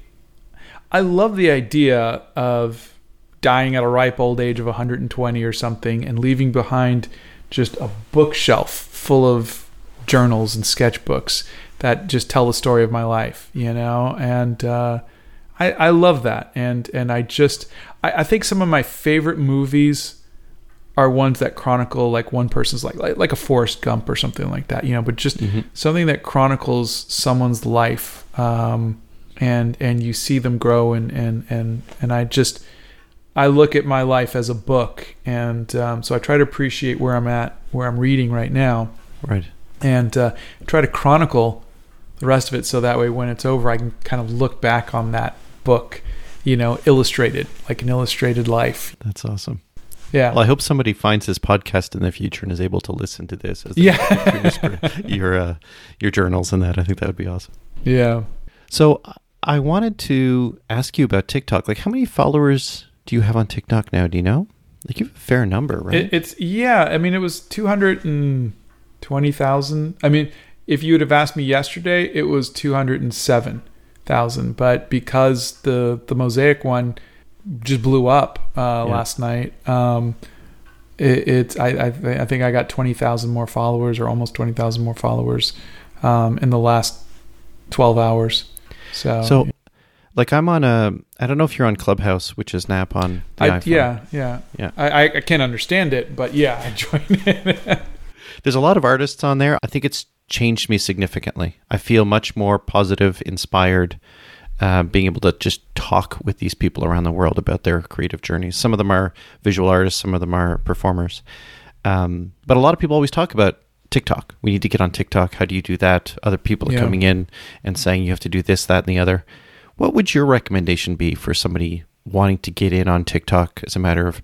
I love the idea of dying at a ripe old age of 120 or something and leaving behind just a bookshelf full of journals and sketchbooks that just tell the story of my life, you know? And uh, I, I love that. And, and I just, I, I think some of my favorite movies are ones that chronicle like one person's like, like, like a Forrest Gump or something like that, you know, but just Mhm. something that chronicles someone's life. Um, and, and you see them grow and, and, and, and I just, I look at my life as a book, and um, so I try to appreciate where I'm at, where I'm reading right now, Right. and uh, try to chronicle the rest of it. So that way, when it's over, I can kind of look back on that book, you know, illustrated like an illustrated life. That's awesome. Yeah, Well, I hope somebody finds this podcast in the future and is able to listen to this as Yeah. your your, uh, your journals and that. I think that would be awesome. yeah. So I wanted to ask you about TikTok. Like, how many followers do you have on TikTok now? Do you know? Like, you have a fair number, right? It, it's yeah. I mean, it was two hundred and twenty thousand. I mean, if you would have asked me yesterday, it was two hundred and seven thousand. But because the the mosaic one just blew up uh, Yeah. last night, um, it, it's I I, th- I think I got twenty thousand more followers or almost twenty thousand more followers um, in the last twelve hours. So, so, like, I'm on a. I don't know if you're on Clubhouse, which is an app on the I, iPhone. yeah, yeah, Yeah. I, I I can't understand it, but yeah, I joined it. There's a lot of artists on there. I think it's changed me significantly. I feel much more positive, inspired, uh, being able to just talk with these people around the world about their creative journeys. Some of them are visual artists, some of them are performers. Um, but a lot of people always talk about TikTok. We need to get on TikTok. How do you do that? Other people are Yeah. coming in and saying you have to do this, that, and the other. What would your recommendation be for somebody wanting to get in on TikTok as a matter of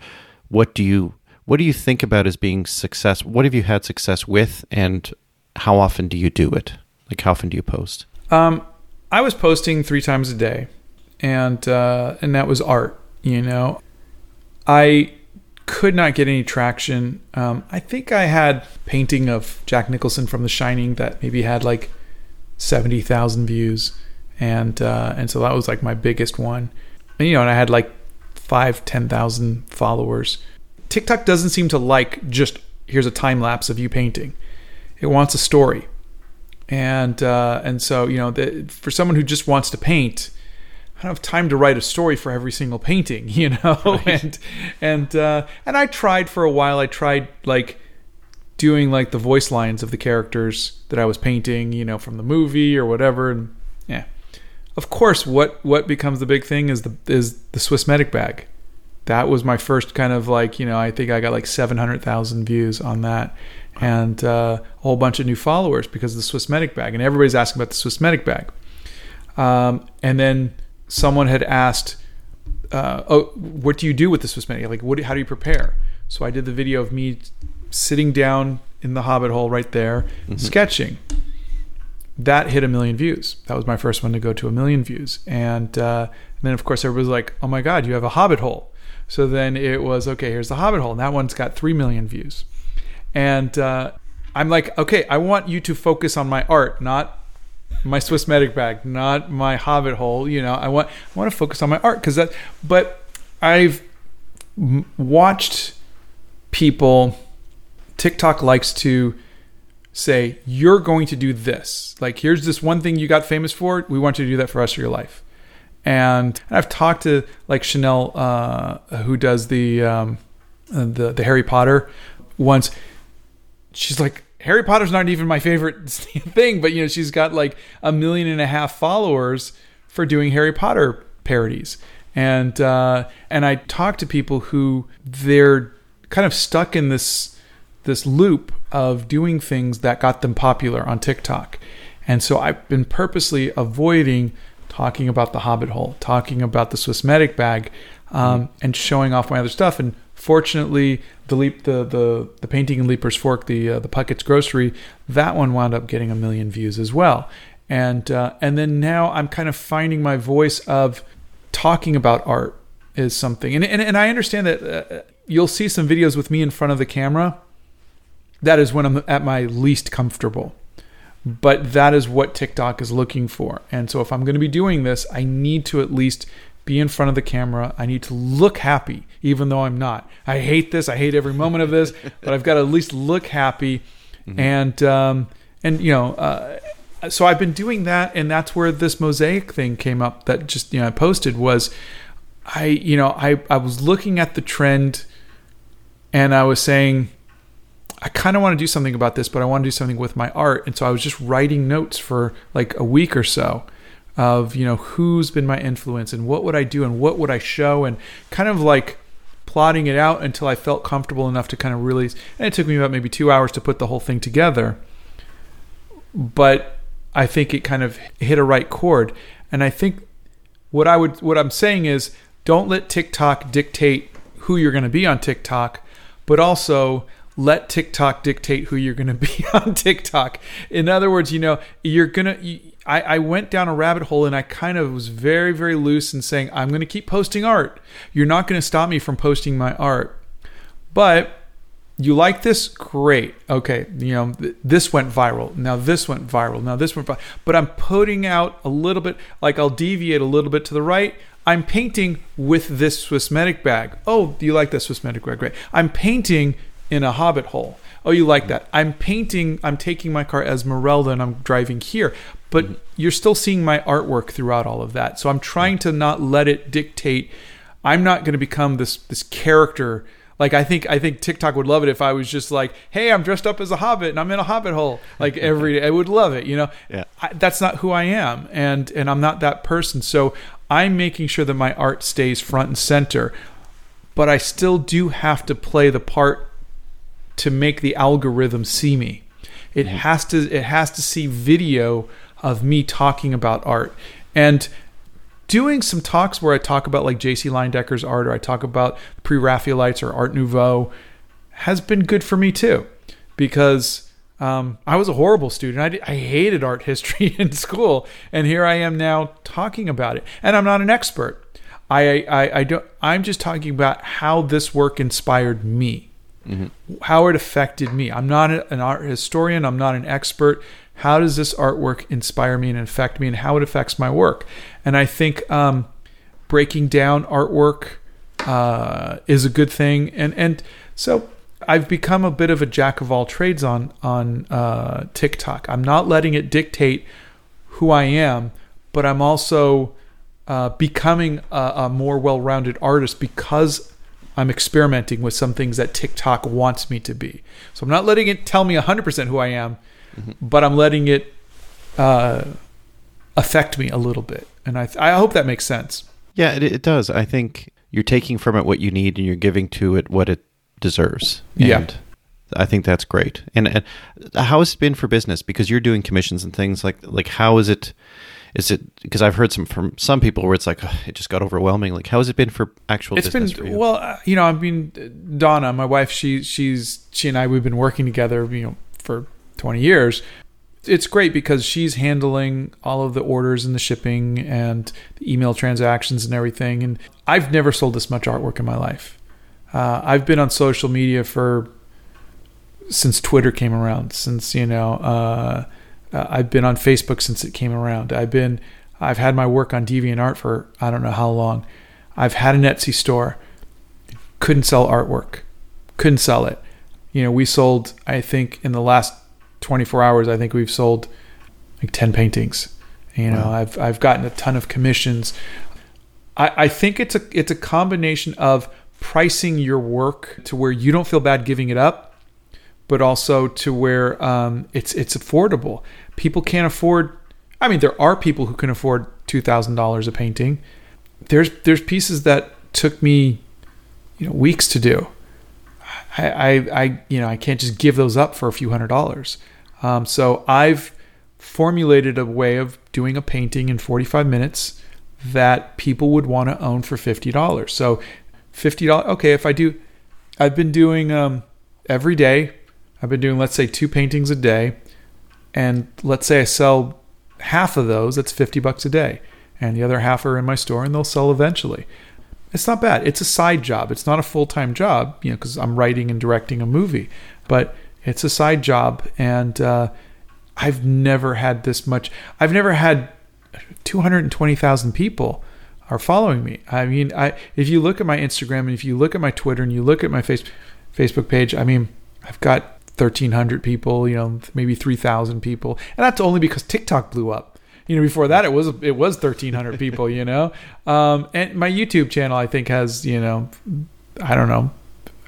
what do you what do you think about as being success? What have you had success with and how often do you do it? Like how often do you post? Um, I was posting three times a day, and uh, and that was art. You know, I could not get any traction. Um, I think I had painting of Jack Nicholson from The Shining that maybe had like seventy thousand views, and uh, and so that was like my biggest one. And you know, and I had like five, ten thousand followers. TikTok doesn't seem to like just here's a time lapse of you painting. It wants a story, and uh, and so you know the, for someone who just wants to paint, I don't have time to write a story for every single painting, you know. Right. And and uh, and I tried for a while. I tried like doing like the voice lines of the characters that I was painting, you know, from the movie or whatever. And of course, what what becomes the big thing is the is the Swissmedic bag. That was my first kind of like you know I think I got like seven hundred thousand views on that, and uh, a whole bunch of new followers because of the Swiss medic bag, and everybody's asking about the Swiss medic bag. Um, and then someone had asked, uh, "Oh, what do you do with the Swiss medic? Like, what? How do you prepare?" So I did the video of me sitting down in the Hobbit hole right there, mm-hmm. sketching. That hit a million views. That was my first one to go to a million views, and, uh, and then of course everybody was like, "Oh my God, you have a Hobbit hole!" So then it was okay. Here's the Hobbit hole, and that one's got three million views, and uh, I'm like, okay, I want you to focus on my art, not my Swiss medic bag, not my Hobbit hole. You know, I want I want to focus on my art because that. But I've watched people. TikTok likes to say you're going to do this. Like here's this one thing you got famous for. We want you to do that for the rest of your life. And, I've talked to like Chanel, uh, who does the um, the the Harry Potter once. She's like, Harry Potter's not even my favorite thing, but you know, she's got like a million and a half followers for doing Harry Potter parodies. And uh, and I talk to people who they're kind of stuck in this this loop of doing things that got them popular on TikTok. And so I've been purposely avoiding talking about the Hobbit hole, talking about the Swiss medic bag, um, and showing off my other stuff. And Fortunately, the leap, the the the painting in Leiper's Fork, the uh, the Puckett's Grocery, that one wound up getting a million views as well. And uh, and then now I'm kind of finding my voice of talking about art is something. And and, and I understand that uh, you'll see some videos with me in front of the camera. That is when I'm at my least comfortable. But that is what TikTok is looking for. And so if I'm going to be doing this, I need to at least be in front of the camera. I need to look happy, even though I'm not. I hate this. I hate every moment of this, but I've got to at least look happy. Mm-hmm. And um, and you know, uh, so I've been doing that, and that's where this mosaic thing came up. That just you know I posted was, I you know I I was looking at the trend, and I was saying. I kind of want to do something about this, but I want to do something with my art. And so I was just writing notes for like a week or so of you know who's been my influence and what would I do and what would I show and kind of like plotting it out until I felt comfortable enough to kind of really and it took me about maybe 2 hours to put the whole thing together but I think it kind of hit a right chord and I think what I would what I'm saying is don't let TikTok dictate who you're going to be on TikTok but also let TikTok dictate who you're going to be on TikTok. In other words, you know, you're going to I, I went down a rabbit hole and I kind of was very, very loose in saying, I'm going to keep posting art. You're not going to stop me from posting my art. But you like this? Great. Okay. You know, th- this went viral. Now this went viral. Now this went viral. But I'm putting out a little bit, like I'll deviate a little bit to the right. I'm painting with this Swissmedic bag. Oh, you like this Swissmedic bag? Great. I'm painting in a hobbit hole. Oh, you like that? I'm painting, I'm taking my car as Esmeralda and I'm driving here but mm-hmm. you're still seeing my artwork throughout all of that. So I'm trying to not let it dictate. I'm not going to become this this character. Like I think I think TikTok would love it if I was just like, "Hey, I'm dressed up as a hobbit and I'm in a hobbit hole." Like every day, I would love it. You know, yeah. I, that's not who I am, and and I'm not that person. So I'm making sure that my art stays front and center, but I still do have to play the part to make the algorithm see me. It mm-hmm. has to it has to see video of me talking about art and doing some talks where I talk about like J.C. Leyendecker's art or I talk about pre-Raphaelites or Art Nouveau has been good for me too, because um, I was a horrible student. I, did, I hated art history in school, and here I am now talking about it. And I'm not an expert. I, I, I don't. I'm just talking about how this work inspired me, mm-hmm. how it affected me. I'm not an art historian. I'm not an expert how does this artwork inspire me and affect me and how it affects my work and i think um, breaking down artwork uh, is a good thing and and So I've become a bit of a jack of all trades on on uh, TikTok. I'm not letting it dictate who I am, but I'm also uh, becoming a, a more well-rounded artist because I'm experimenting with some things that TikTok wants me to be. So I'm not letting it tell me 100% who I am, but I'm letting it uh, affect me a little bit, and I I hope that makes sense. Yeah, it, it does. I think you're taking from it what you need and you're giving to it what it deserves. Yeah. And I think that's great. And, and how has it been for business? Because you're doing commissions and things like like how is it? Is it because I've heard some from some people where it's like "Ugh, it just got overwhelming. Like how has it been for actual It's been for you? well, uh, you know. I mean, Donna, my wife, she she's she and I we've been working together, you know, for 20 years. It's great because she's handling all of the orders and the shipping and the email transactions and everything. And I've never sold this much artwork in my life. Uh, I've been on social media for since Twitter came around. Since you know, uh, uh, I've been on Facebook since it came around. I've been, I've had my work on DeviantArt for I don't know how long. I've had an Etsy store. Couldn't sell artwork. Couldn't sell it. You know, we sold. I think in the last 24 hours, I think we've sold like 10 paintings. You know, Wow. I've I've gotten a ton of commissions. I, I think it's a it's a combination of pricing your work to where you don't feel bad giving it up, but also to where um, it's it's affordable. People can't afford. I mean, there are people who can afford two thousand dollars a painting. There's there's pieces that took me, you know, weeks to do. I I, I you know I can't just give those up for a few hundred dollars. Um, so I've formulated a way of doing a painting in 45 minutes that people would want to own for $50. So $50 okay, if I do I've been doing um every day. I've been doing let's say two paintings a day and let's say I sell half of those, that's 50 bucks a day. And the other half are in my store and they'll sell eventually. It's not bad. It's a side job. It's not a full-time job, you know, cuz I'm writing and directing a movie, but it's a side job and uh I've never had this much. I've never had 220,000 people are following me. I mean, I if you look at my Instagram and if you look at my Twitter and you look at my face, Facebook page, I mean, I've got 1,300 people, you know, maybe 3,000 people, and that's only because TikTok blew up. You know, before that it was it was 1,300 people. You know, um, and my YouTube channel I think has you know, I don't know,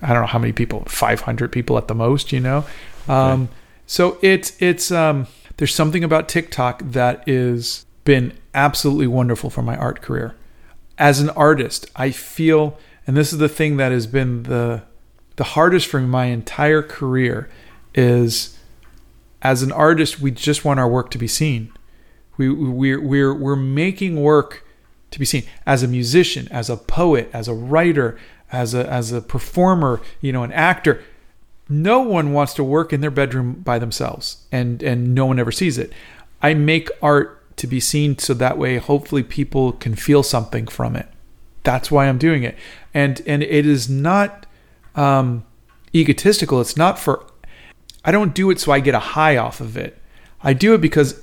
I don't know how many people, 500 people at the most. You know, um, so it's it's um, there's something about TikTok that is been absolutely wonderful for my art career. As an artist, I feel, and this is the thing that has been the the hardest for my entire career, is as an artist, we just want our work to be seen. We we're we're we're making work to be seen. As a musician, as a poet, as a writer, as a as a performer, you know, an actor, no one wants to work in their bedroom by themselves and and no one ever sees it i make art to be seen so that way hopefully people can feel something from it that's why i'm doing it and and it is not um egotistical it's not for i don't do it so i get a high off of it. I do it because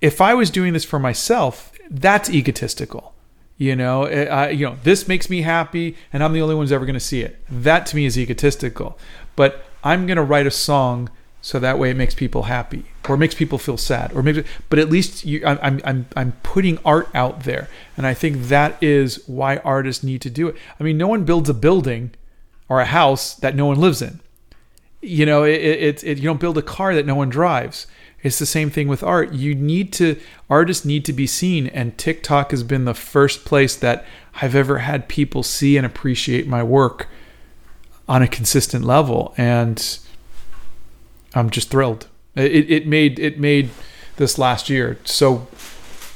if i was doing this for myself that's egotistical you know? I, you know this makes me happy and i'm the only one's ever going to see it. That to me is egotistical. But i'm going to write a song so that way it makes people happy or makes people feel sad or maybe but at least you I'm i'm i'm putting art out there. And i think that is why artists need to do it. I mean no one builds a building or a house that no one lives in. You know it, it, it, you don't build a car that no one drives. It's the same thing with art. You need to artists need to be seen and tiktok has been the first place that i've ever had people see and appreciate my work on a consistent level and i'm just thrilled. It, it made it made this last year so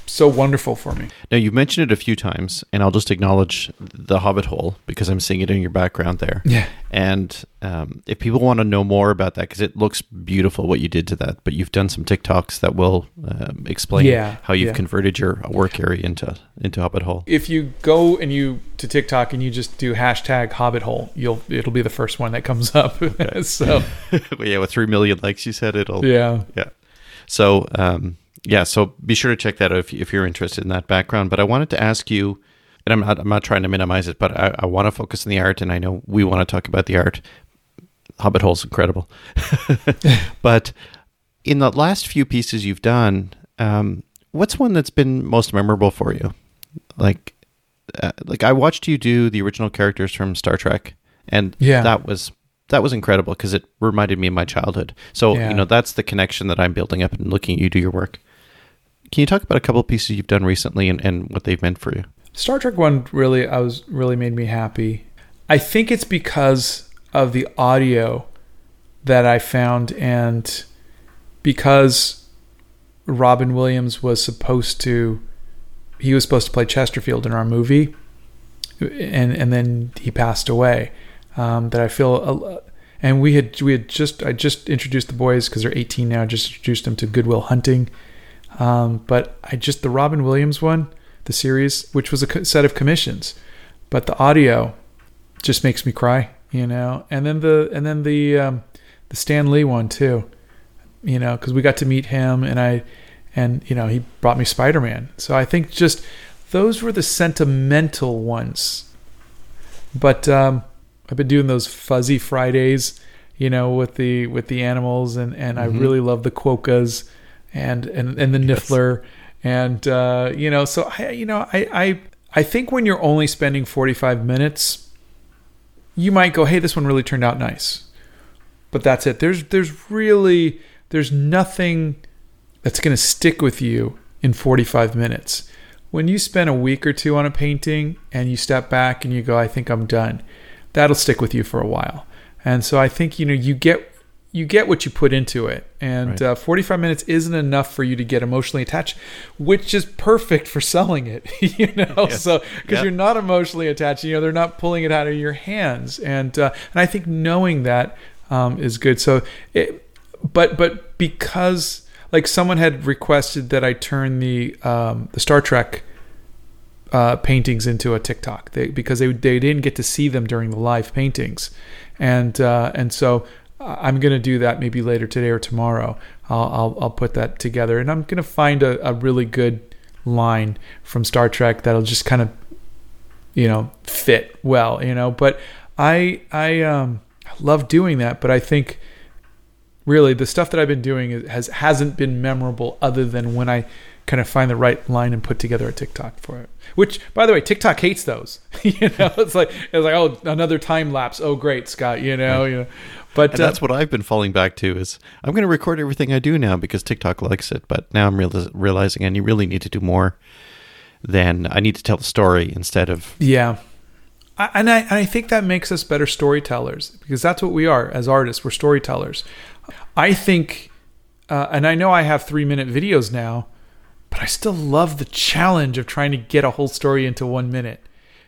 so wonderful for me Now you've mentioned it a few times, and I'll just acknowledge the Hobbit hole because I'm seeing it in your background there. yeah And um, if people want to know more about that, because it looks beautiful what you did to that, but you've done some TikToks that will um, explain Yeah, how you've yeah. converted your work area into into Hobbit Hole. if you go and you to TikTok and you just do hashtag Hobbit Hole, you'll it'll be the first one that comes up. so yeah, with three million likes, you said it'll. yeah, Yeah. So, um, yeah, so be sure to check that out if, if you're interested in that background. But I wanted to ask you and I'm not I'm not trying to minimize it, but I, I want to focus on the art, and I know we want to talk about the art. Hobbit Hole's incredible, but in the last few pieces you've done, um, what's one that's been most memorable for you? Like, uh, like I watched you do the original characters from Star Trek, and Yeah. that was that was incredible because it reminded me of my childhood. So Yeah. you know that's the connection that I'm building up and looking at you do your work. Can you talk about a couple pieces you've done recently and, and what they've meant for you? Star Trek one really I was really made me happy. I think it's because of the audio that I found and because Robin Williams was supposed to he was supposed to play Chesterfield in our movie and and then he passed away um, that I feel and we had we had just I just introduced the boys because they're 18 now just introduced them to Good Will Hunting um, but I just the Robin Williams one the series, which was a set of commissions, but the audio just makes me cry, you know. And then the and then the um, the Stan Lee one too, you know, because we got to meet him and I and you know he brought me Spider Man. So I think just those were the sentimental ones. But um, I've been doing those fuzzy Fridays, you know, with the with the animals, and and I Mhm. really love the quokkas and and and the Yes. niffler. And uh, you know so I you know I, I I think when you're only spending 45 minutes you might go hey this one really turned out nice. But that's it. There's there's really there's nothing that's going to stick with you in 45 minutes. When you spend a week or two on a painting and you step back and you go I think I'm done that'll stick with you for a while. And so I think you know you get you get what you put into it and Right. uh, 45 minutes isn't enough for you to get emotionally attached which is perfect for selling it you know Yes. so because Yeah. you're not emotionally attached you know they're not pulling it out of your hands and uh, and i think knowing that um, is good so it but but because like someone had requested that i turn the um, the star trek uh, paintings into a TikTok they, because they they didn't get to see them during the live paintings, and uh, and so I'm gonna do that maybe later today or tomorrow. I'll I'll, I'll put that together, and I'm gonna find a, a really good line from Star Trek that'll just kind of you know fit well, you know. But I I um love doing that, but I think really the stuff that I've been doing has hasn't been memorable other than when I kind of find the right line and put together a TikTok for it. Which, by the way, TikTok hates those. you know, it's like it's like oh another time lapse. Oh great, Scott. You know, you know. But And uh, that's what I've been falling back to is I'm going to record everything I do now because TikTok likes it. But now I'm real- realizing I need- really need to do more than I need to tell the story instead of Yeah. I, and I, and I think that makes us better storytellers because that's what we are as artists. We're storytellers. I think, uh, and I know I have three minute videos now, but I still love the challenge of trying to get a whole story into one minute.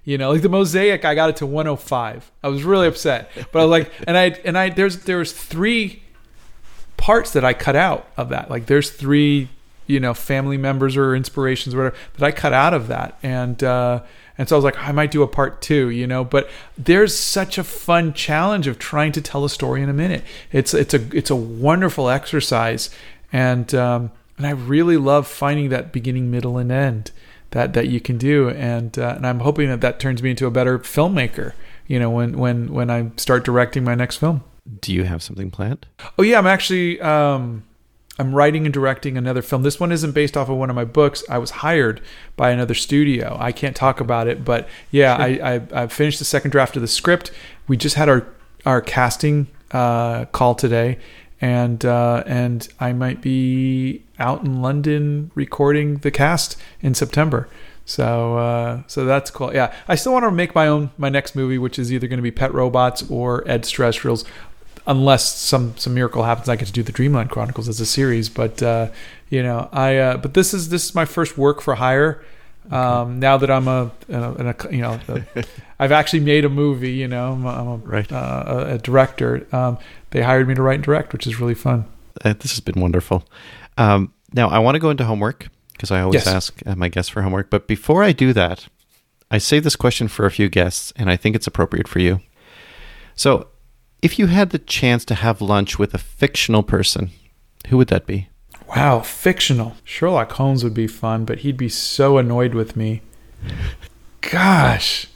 You know, like the mosaic, I got it to 105. I was really upset, but I was like, and I and I there's there's three parts that I cut out of that. Like there's three, you know, family members or inspirations or whatever that I cut out of that. And uh and so I was like, I might do a part two, you know, but there's such a fun challenge of trying to tell a story in a minute. It's it's a it's a wonderful exercise and um and I really love finding that beginning, middle, and end that that you can do, and uh, and I'm hoping that that turns me into a better filmmaker. You know, when when when I start directing my next film. do you have something planned? Oh yeah, I'm actually um, I'm writing and directing another film. This one isn't based off of one of my books. I was hired by another studio. I can't talk about it, but yeah, I, I I finished the second draft of the script. We just had our our casting uh, call today, and uh, and I might be out in London recording the cast in September. So uh, so that's cool. Yeah, I still want to make my own my next movie, which is either going to be Pet Robots or Ed's Terrestrials, unless some some miracle happens. I get to do the Dreamland Chronicles as a series. But uh, you know, I uh, but this is this is my first work for hire. Um, now that I'm a, a, a you know, I've actually made a movie. You know, I'm a, I'm a, Right. uh, a, a director. Um, they hired me to write and direct, which is really fun. Uh, this has been wonderful. Um, now I want to go into homework because I always Yes. ask uh, my guests for homework. But before I do that, I save this question for a few guests, and I think it's appropriate for you. So, if you had the chance to have lunch with a fictional person, who would that be? Wow, fictional. Sherlock Holmes would be fun, but he'd be so annoyed with me. Gosh,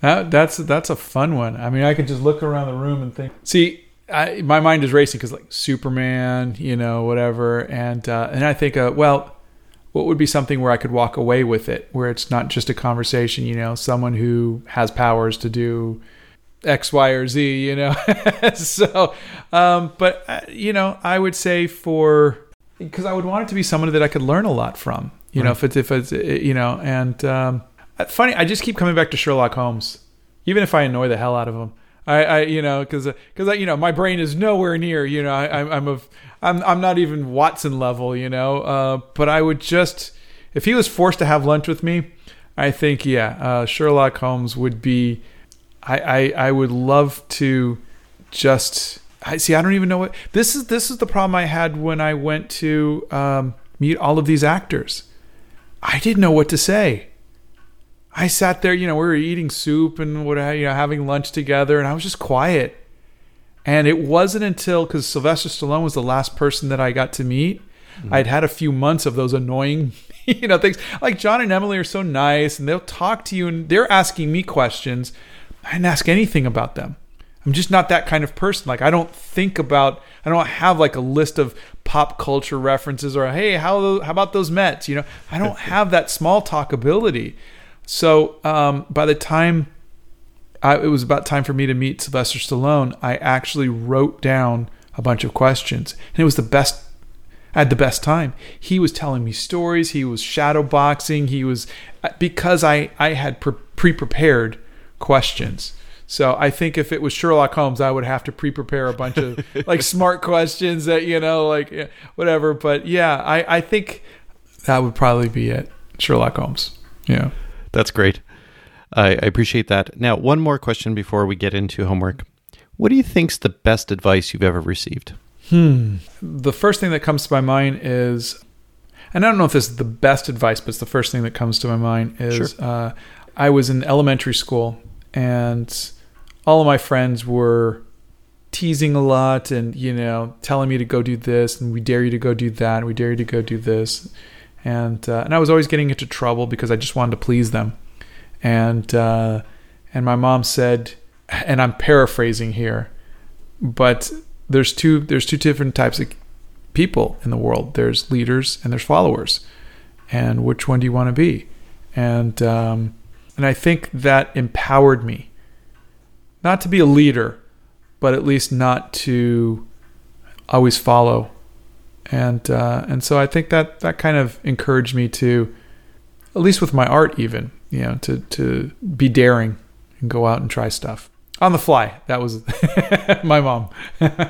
that, that's that's a fun one. I mean, I could just look around the room and think. See, I, my mind is racing because like Superman, you know, whatever, and uh, and I think, uh, well, what would be something where I could walk away with it, where it's not just a conversation, you know, someone who has powers to do X, Y, or Z, you know. so, um, but uh, you know, I would say for because I would want it to be someone that I could learn a lot from, you know, if it's if it's you know, and um, funny, I just keep coming back to Sherlock Holmes, even if I annoy the hell out of him. I, I you know, because because you know, my brain is nowhere near, you know, I, I'm I'm a I'm I'm not even Watson level, you know. Uh, but I would just if he was forced to have lunch with me, I think yeah, uh, Sherlock Holmes would be. I, I I would love to just. I see. I don't even know what this is. This is the problem I had when I went to um, meet all of these actors. I didn't know what to say. I sat there, you know, we were eating soup and what, you know, having lunch together, and I was just quiet. And it wasn't until because Sylvester Stallone was the last person that I got to meet. Mm-hmm. I'd had a few months of those annoying, you know, things like John and Emily are so nice and they'll talk to you and they're asking me questions. I didn't ask anything about them. I'm just not that kind of person. Like I don't think about, I don't have like a list of pop culture references or hey, how how about those Mets? You know, I don't have that small talk ability. So um, by the time I, it was about time for me to meet Sylvester Stallone, I actually wrote down a bunch of questions, and it was the best. I had the best time. He was telling me stories. He was shadow boxing. He was because I I had pre prepared questions. So I think if it was Sherlock Holmes, I would have to pre-prepare a bunch of like smart questions that you know, like whatever. But yeah, I I think that would probably be it. Sherlock Holmes. Yeah. That's great. I, I appreciate that. Now, one more question before we get into homework. What do you think's the best advice you've ever received? Hmm. The first thing that comes to my mind is, and I don't know if this is the best advice, but it's the first thing that comes to my mind is sure. uh, I was in elementary school and all of my friends were teasing a lot and, you know, telling me to go do this and we dare you to go do that and we dare you to go do this and uh, and I was always getting into trouble because I just wanted to please them, and uh, and my mom said, and I'm paraphrasing here, but there's two there's two different types of people in the world. There's leaders and there's followers, and which one do you want to be? And um, and I think that empowered me, not to be a leader, but at least not to always follow and uh, and so I think that that kind of encouraged me to, at least with my art, even you know, to to be daring and go out and try stuff on the fly. That was my mom.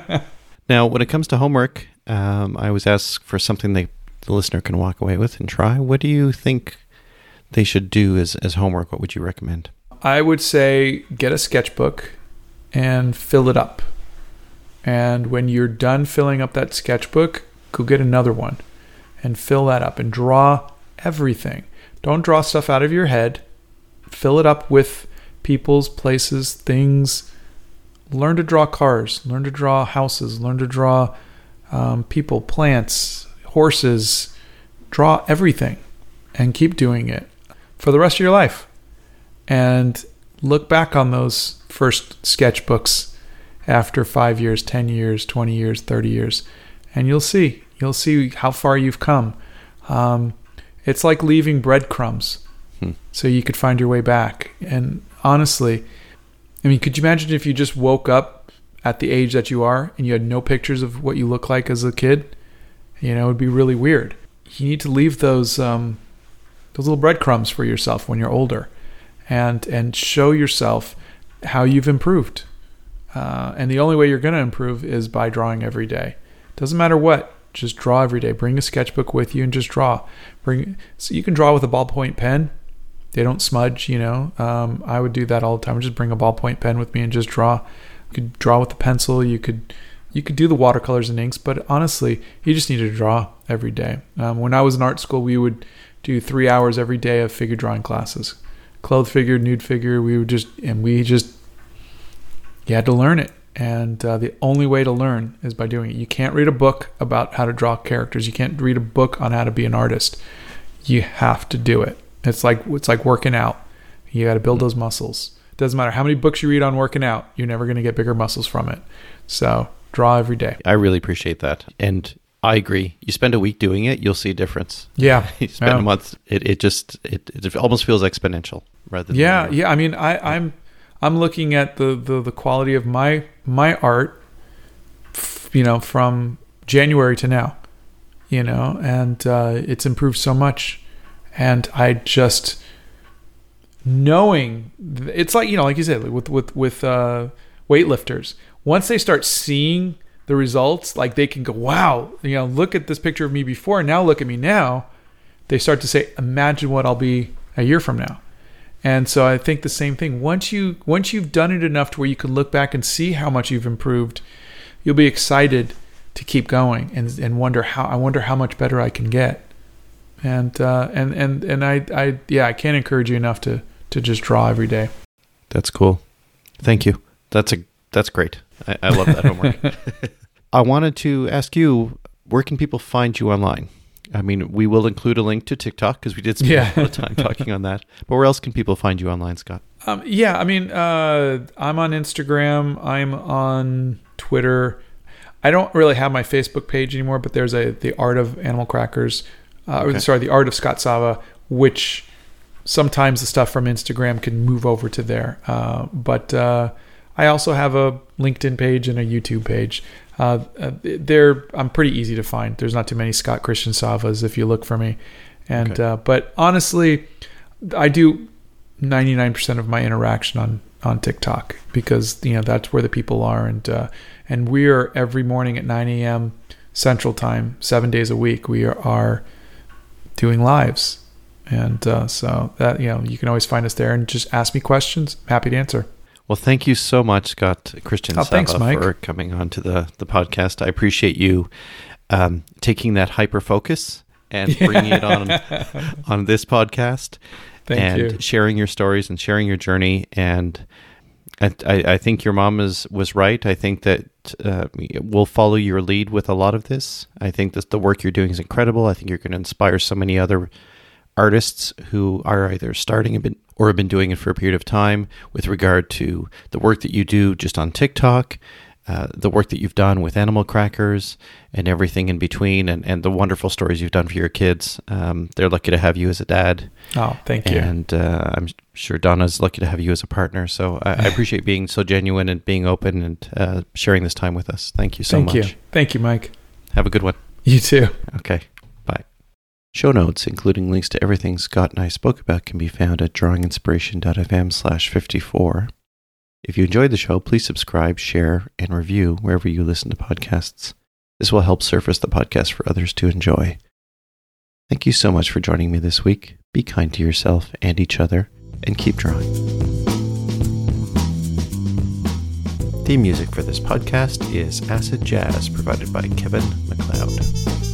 now, when it comes to homework, um, I was asked for something that the listener can walk away with and try. What do you think they should do as as homework? What would you recommend? I would say get a sketchbook and fill it up. And when you're done filling up that sketchbook, go get another one and fill that up and draw everything. Don't draw stuff out of your head. Fill it up with people's, places, things. Learn to draw cars, learn to draw houses, learn to draw um, people, plants, horses. Draw everything and keep doing it for the rest of your life. And look back on those first sketchbooks after five years, 10 years, 20 years, 30 years and you'll see you'll see how far you've come. Um, it's like leaving breadcrumbs, hmm. so you could find your way back. And honestly, I mean, could you imagine if you just woke up at the age that you are and you had no pictures of what you look like as a kid? You know, it would be really weird. You need to leave those um, those little breadcrumbs for yourself when you're older, and and show yourself how you've improved. Uh, and the only way you're going to improve is by drawing every day. Doesn't matter what, just draw every day. Bring a sketchbook with you and just draw. Bring so you can draw with a ballpoint pen. They don't smudge, you know. Um, I would do that all the time. Just bring a ballpoint pen with me and just draw. You could draw with a pencil. You could you could do the watercolors and inks, but honestly, you just need to draw every day. Um, when I was in art school, we would do three hours every day of figure drawing classes, clothed figure, nude figure. We would just and we just you had to learn it. And uh, the only way to learn is by doing it. You can't read a book about how to draw characters. You can't read a book on how to be an artist. You have to do it. It's like it's like working out. You got to build those muscles. Doesn't matter how many books you read on working out, you're never going to get bigger muscles from it. So draw every day. I really appreciate that. And I agree. You spend a week doing it, you'll see a difference. Yeah. You spend Yeah. a month, it, it just it, it almost feels exponential rather than Yeah, yeah. I mean, I, I'm I'm looking at the, the the quality of my my art, you know, from January to now, you know, and uh, it's improved so much, and I just knowing it's like you know, like you said, with with with uh, weightlifters, once they start seeing the results, like they can go, wow, you know, look at this picture of me before, now look at me now. They start to say, imagine what I'll be a year from now. And so I think the same thing. Once you once you've done it enough to where you can look back and see how much you've improved, you'll be excited to keep going and and wonder how I wonder how much better I can get. And uh, and and and I I yeah I can't encourage you enough to to just draw every day. That's cool. Thank you. That's a that's great. I, I love that homework. I wanted to ask you, where can people find you online? I mean, we will include a link to TikTok because we did spend Yeah. a lot of time talking on that. But where else can people find you online, Scott? Um, yeah, I mean, uh, I'm on Instagram. I'm on Twitter. I don't really have my Facebook page anymore, but there's a the Art of Animal Crackers, uh, Okay. sorry, the Art of Scott Sava, which sometimes the stuff from Instagram can move over to there. Uh, but uh, I also have a LinkedIn page and a YouTube page. Uh, uh, they're I'm pretty easy to find. There's not too many Scott Christian Savas if you look for me, and Okay. uh, but honestly, I do 99% of my interaction on on TikTok because you know that's where the people are and uh, and we are every morning at 9 a.m. Central Time, seven days a week. We are, are doing lives, and uh, so that you know you can always find us there and just ask me questions. I'm happy to answer. Well, thank you so much, Scott Christian Oh, thanks, Sava, Mike. for coming on to the, the podcast. I appreciate you um, taking that hyper focus and bringing it on on this podcast Thank and you. sharing your stories and sharing your journey. And I, I, I think your mom is was right. I think that uh, we'll follow your lead with a lot of this. I think that the work you're doing is incredible. I think you're going to inspire so many other artists who are either starting a bit or have been doing it for a period of time with regard to the work that you do just on TikTok, uh, the work that you've done with Animal Crackers, and everything in between, and, and the wonderful stories you've done for your kids. Um, they're lucky to have you as a dad, Oh, thank you. and uh, I'm sure Donna's lucky to have you as a partner. So I, I appreciate being so genuine and being open and uh, sharing this time with us. Thank you so thank much. Thank you. Thank you, Mike. Have a good one. You too. Okay. Show notes, including links to everything Scott and I spoke about, can be found at drawinginspiration.fm slash 54. If you enjoyed the show, please subscribe, share, and review wherever you listen to podcasts. This will help surface the podcast for others to enjoy. Thank you so much for joining me this week. Be kind to yourself and each other, and keep drawing. Theme music for this podcast is Acid Jazz, provided by Kevin MacLeod.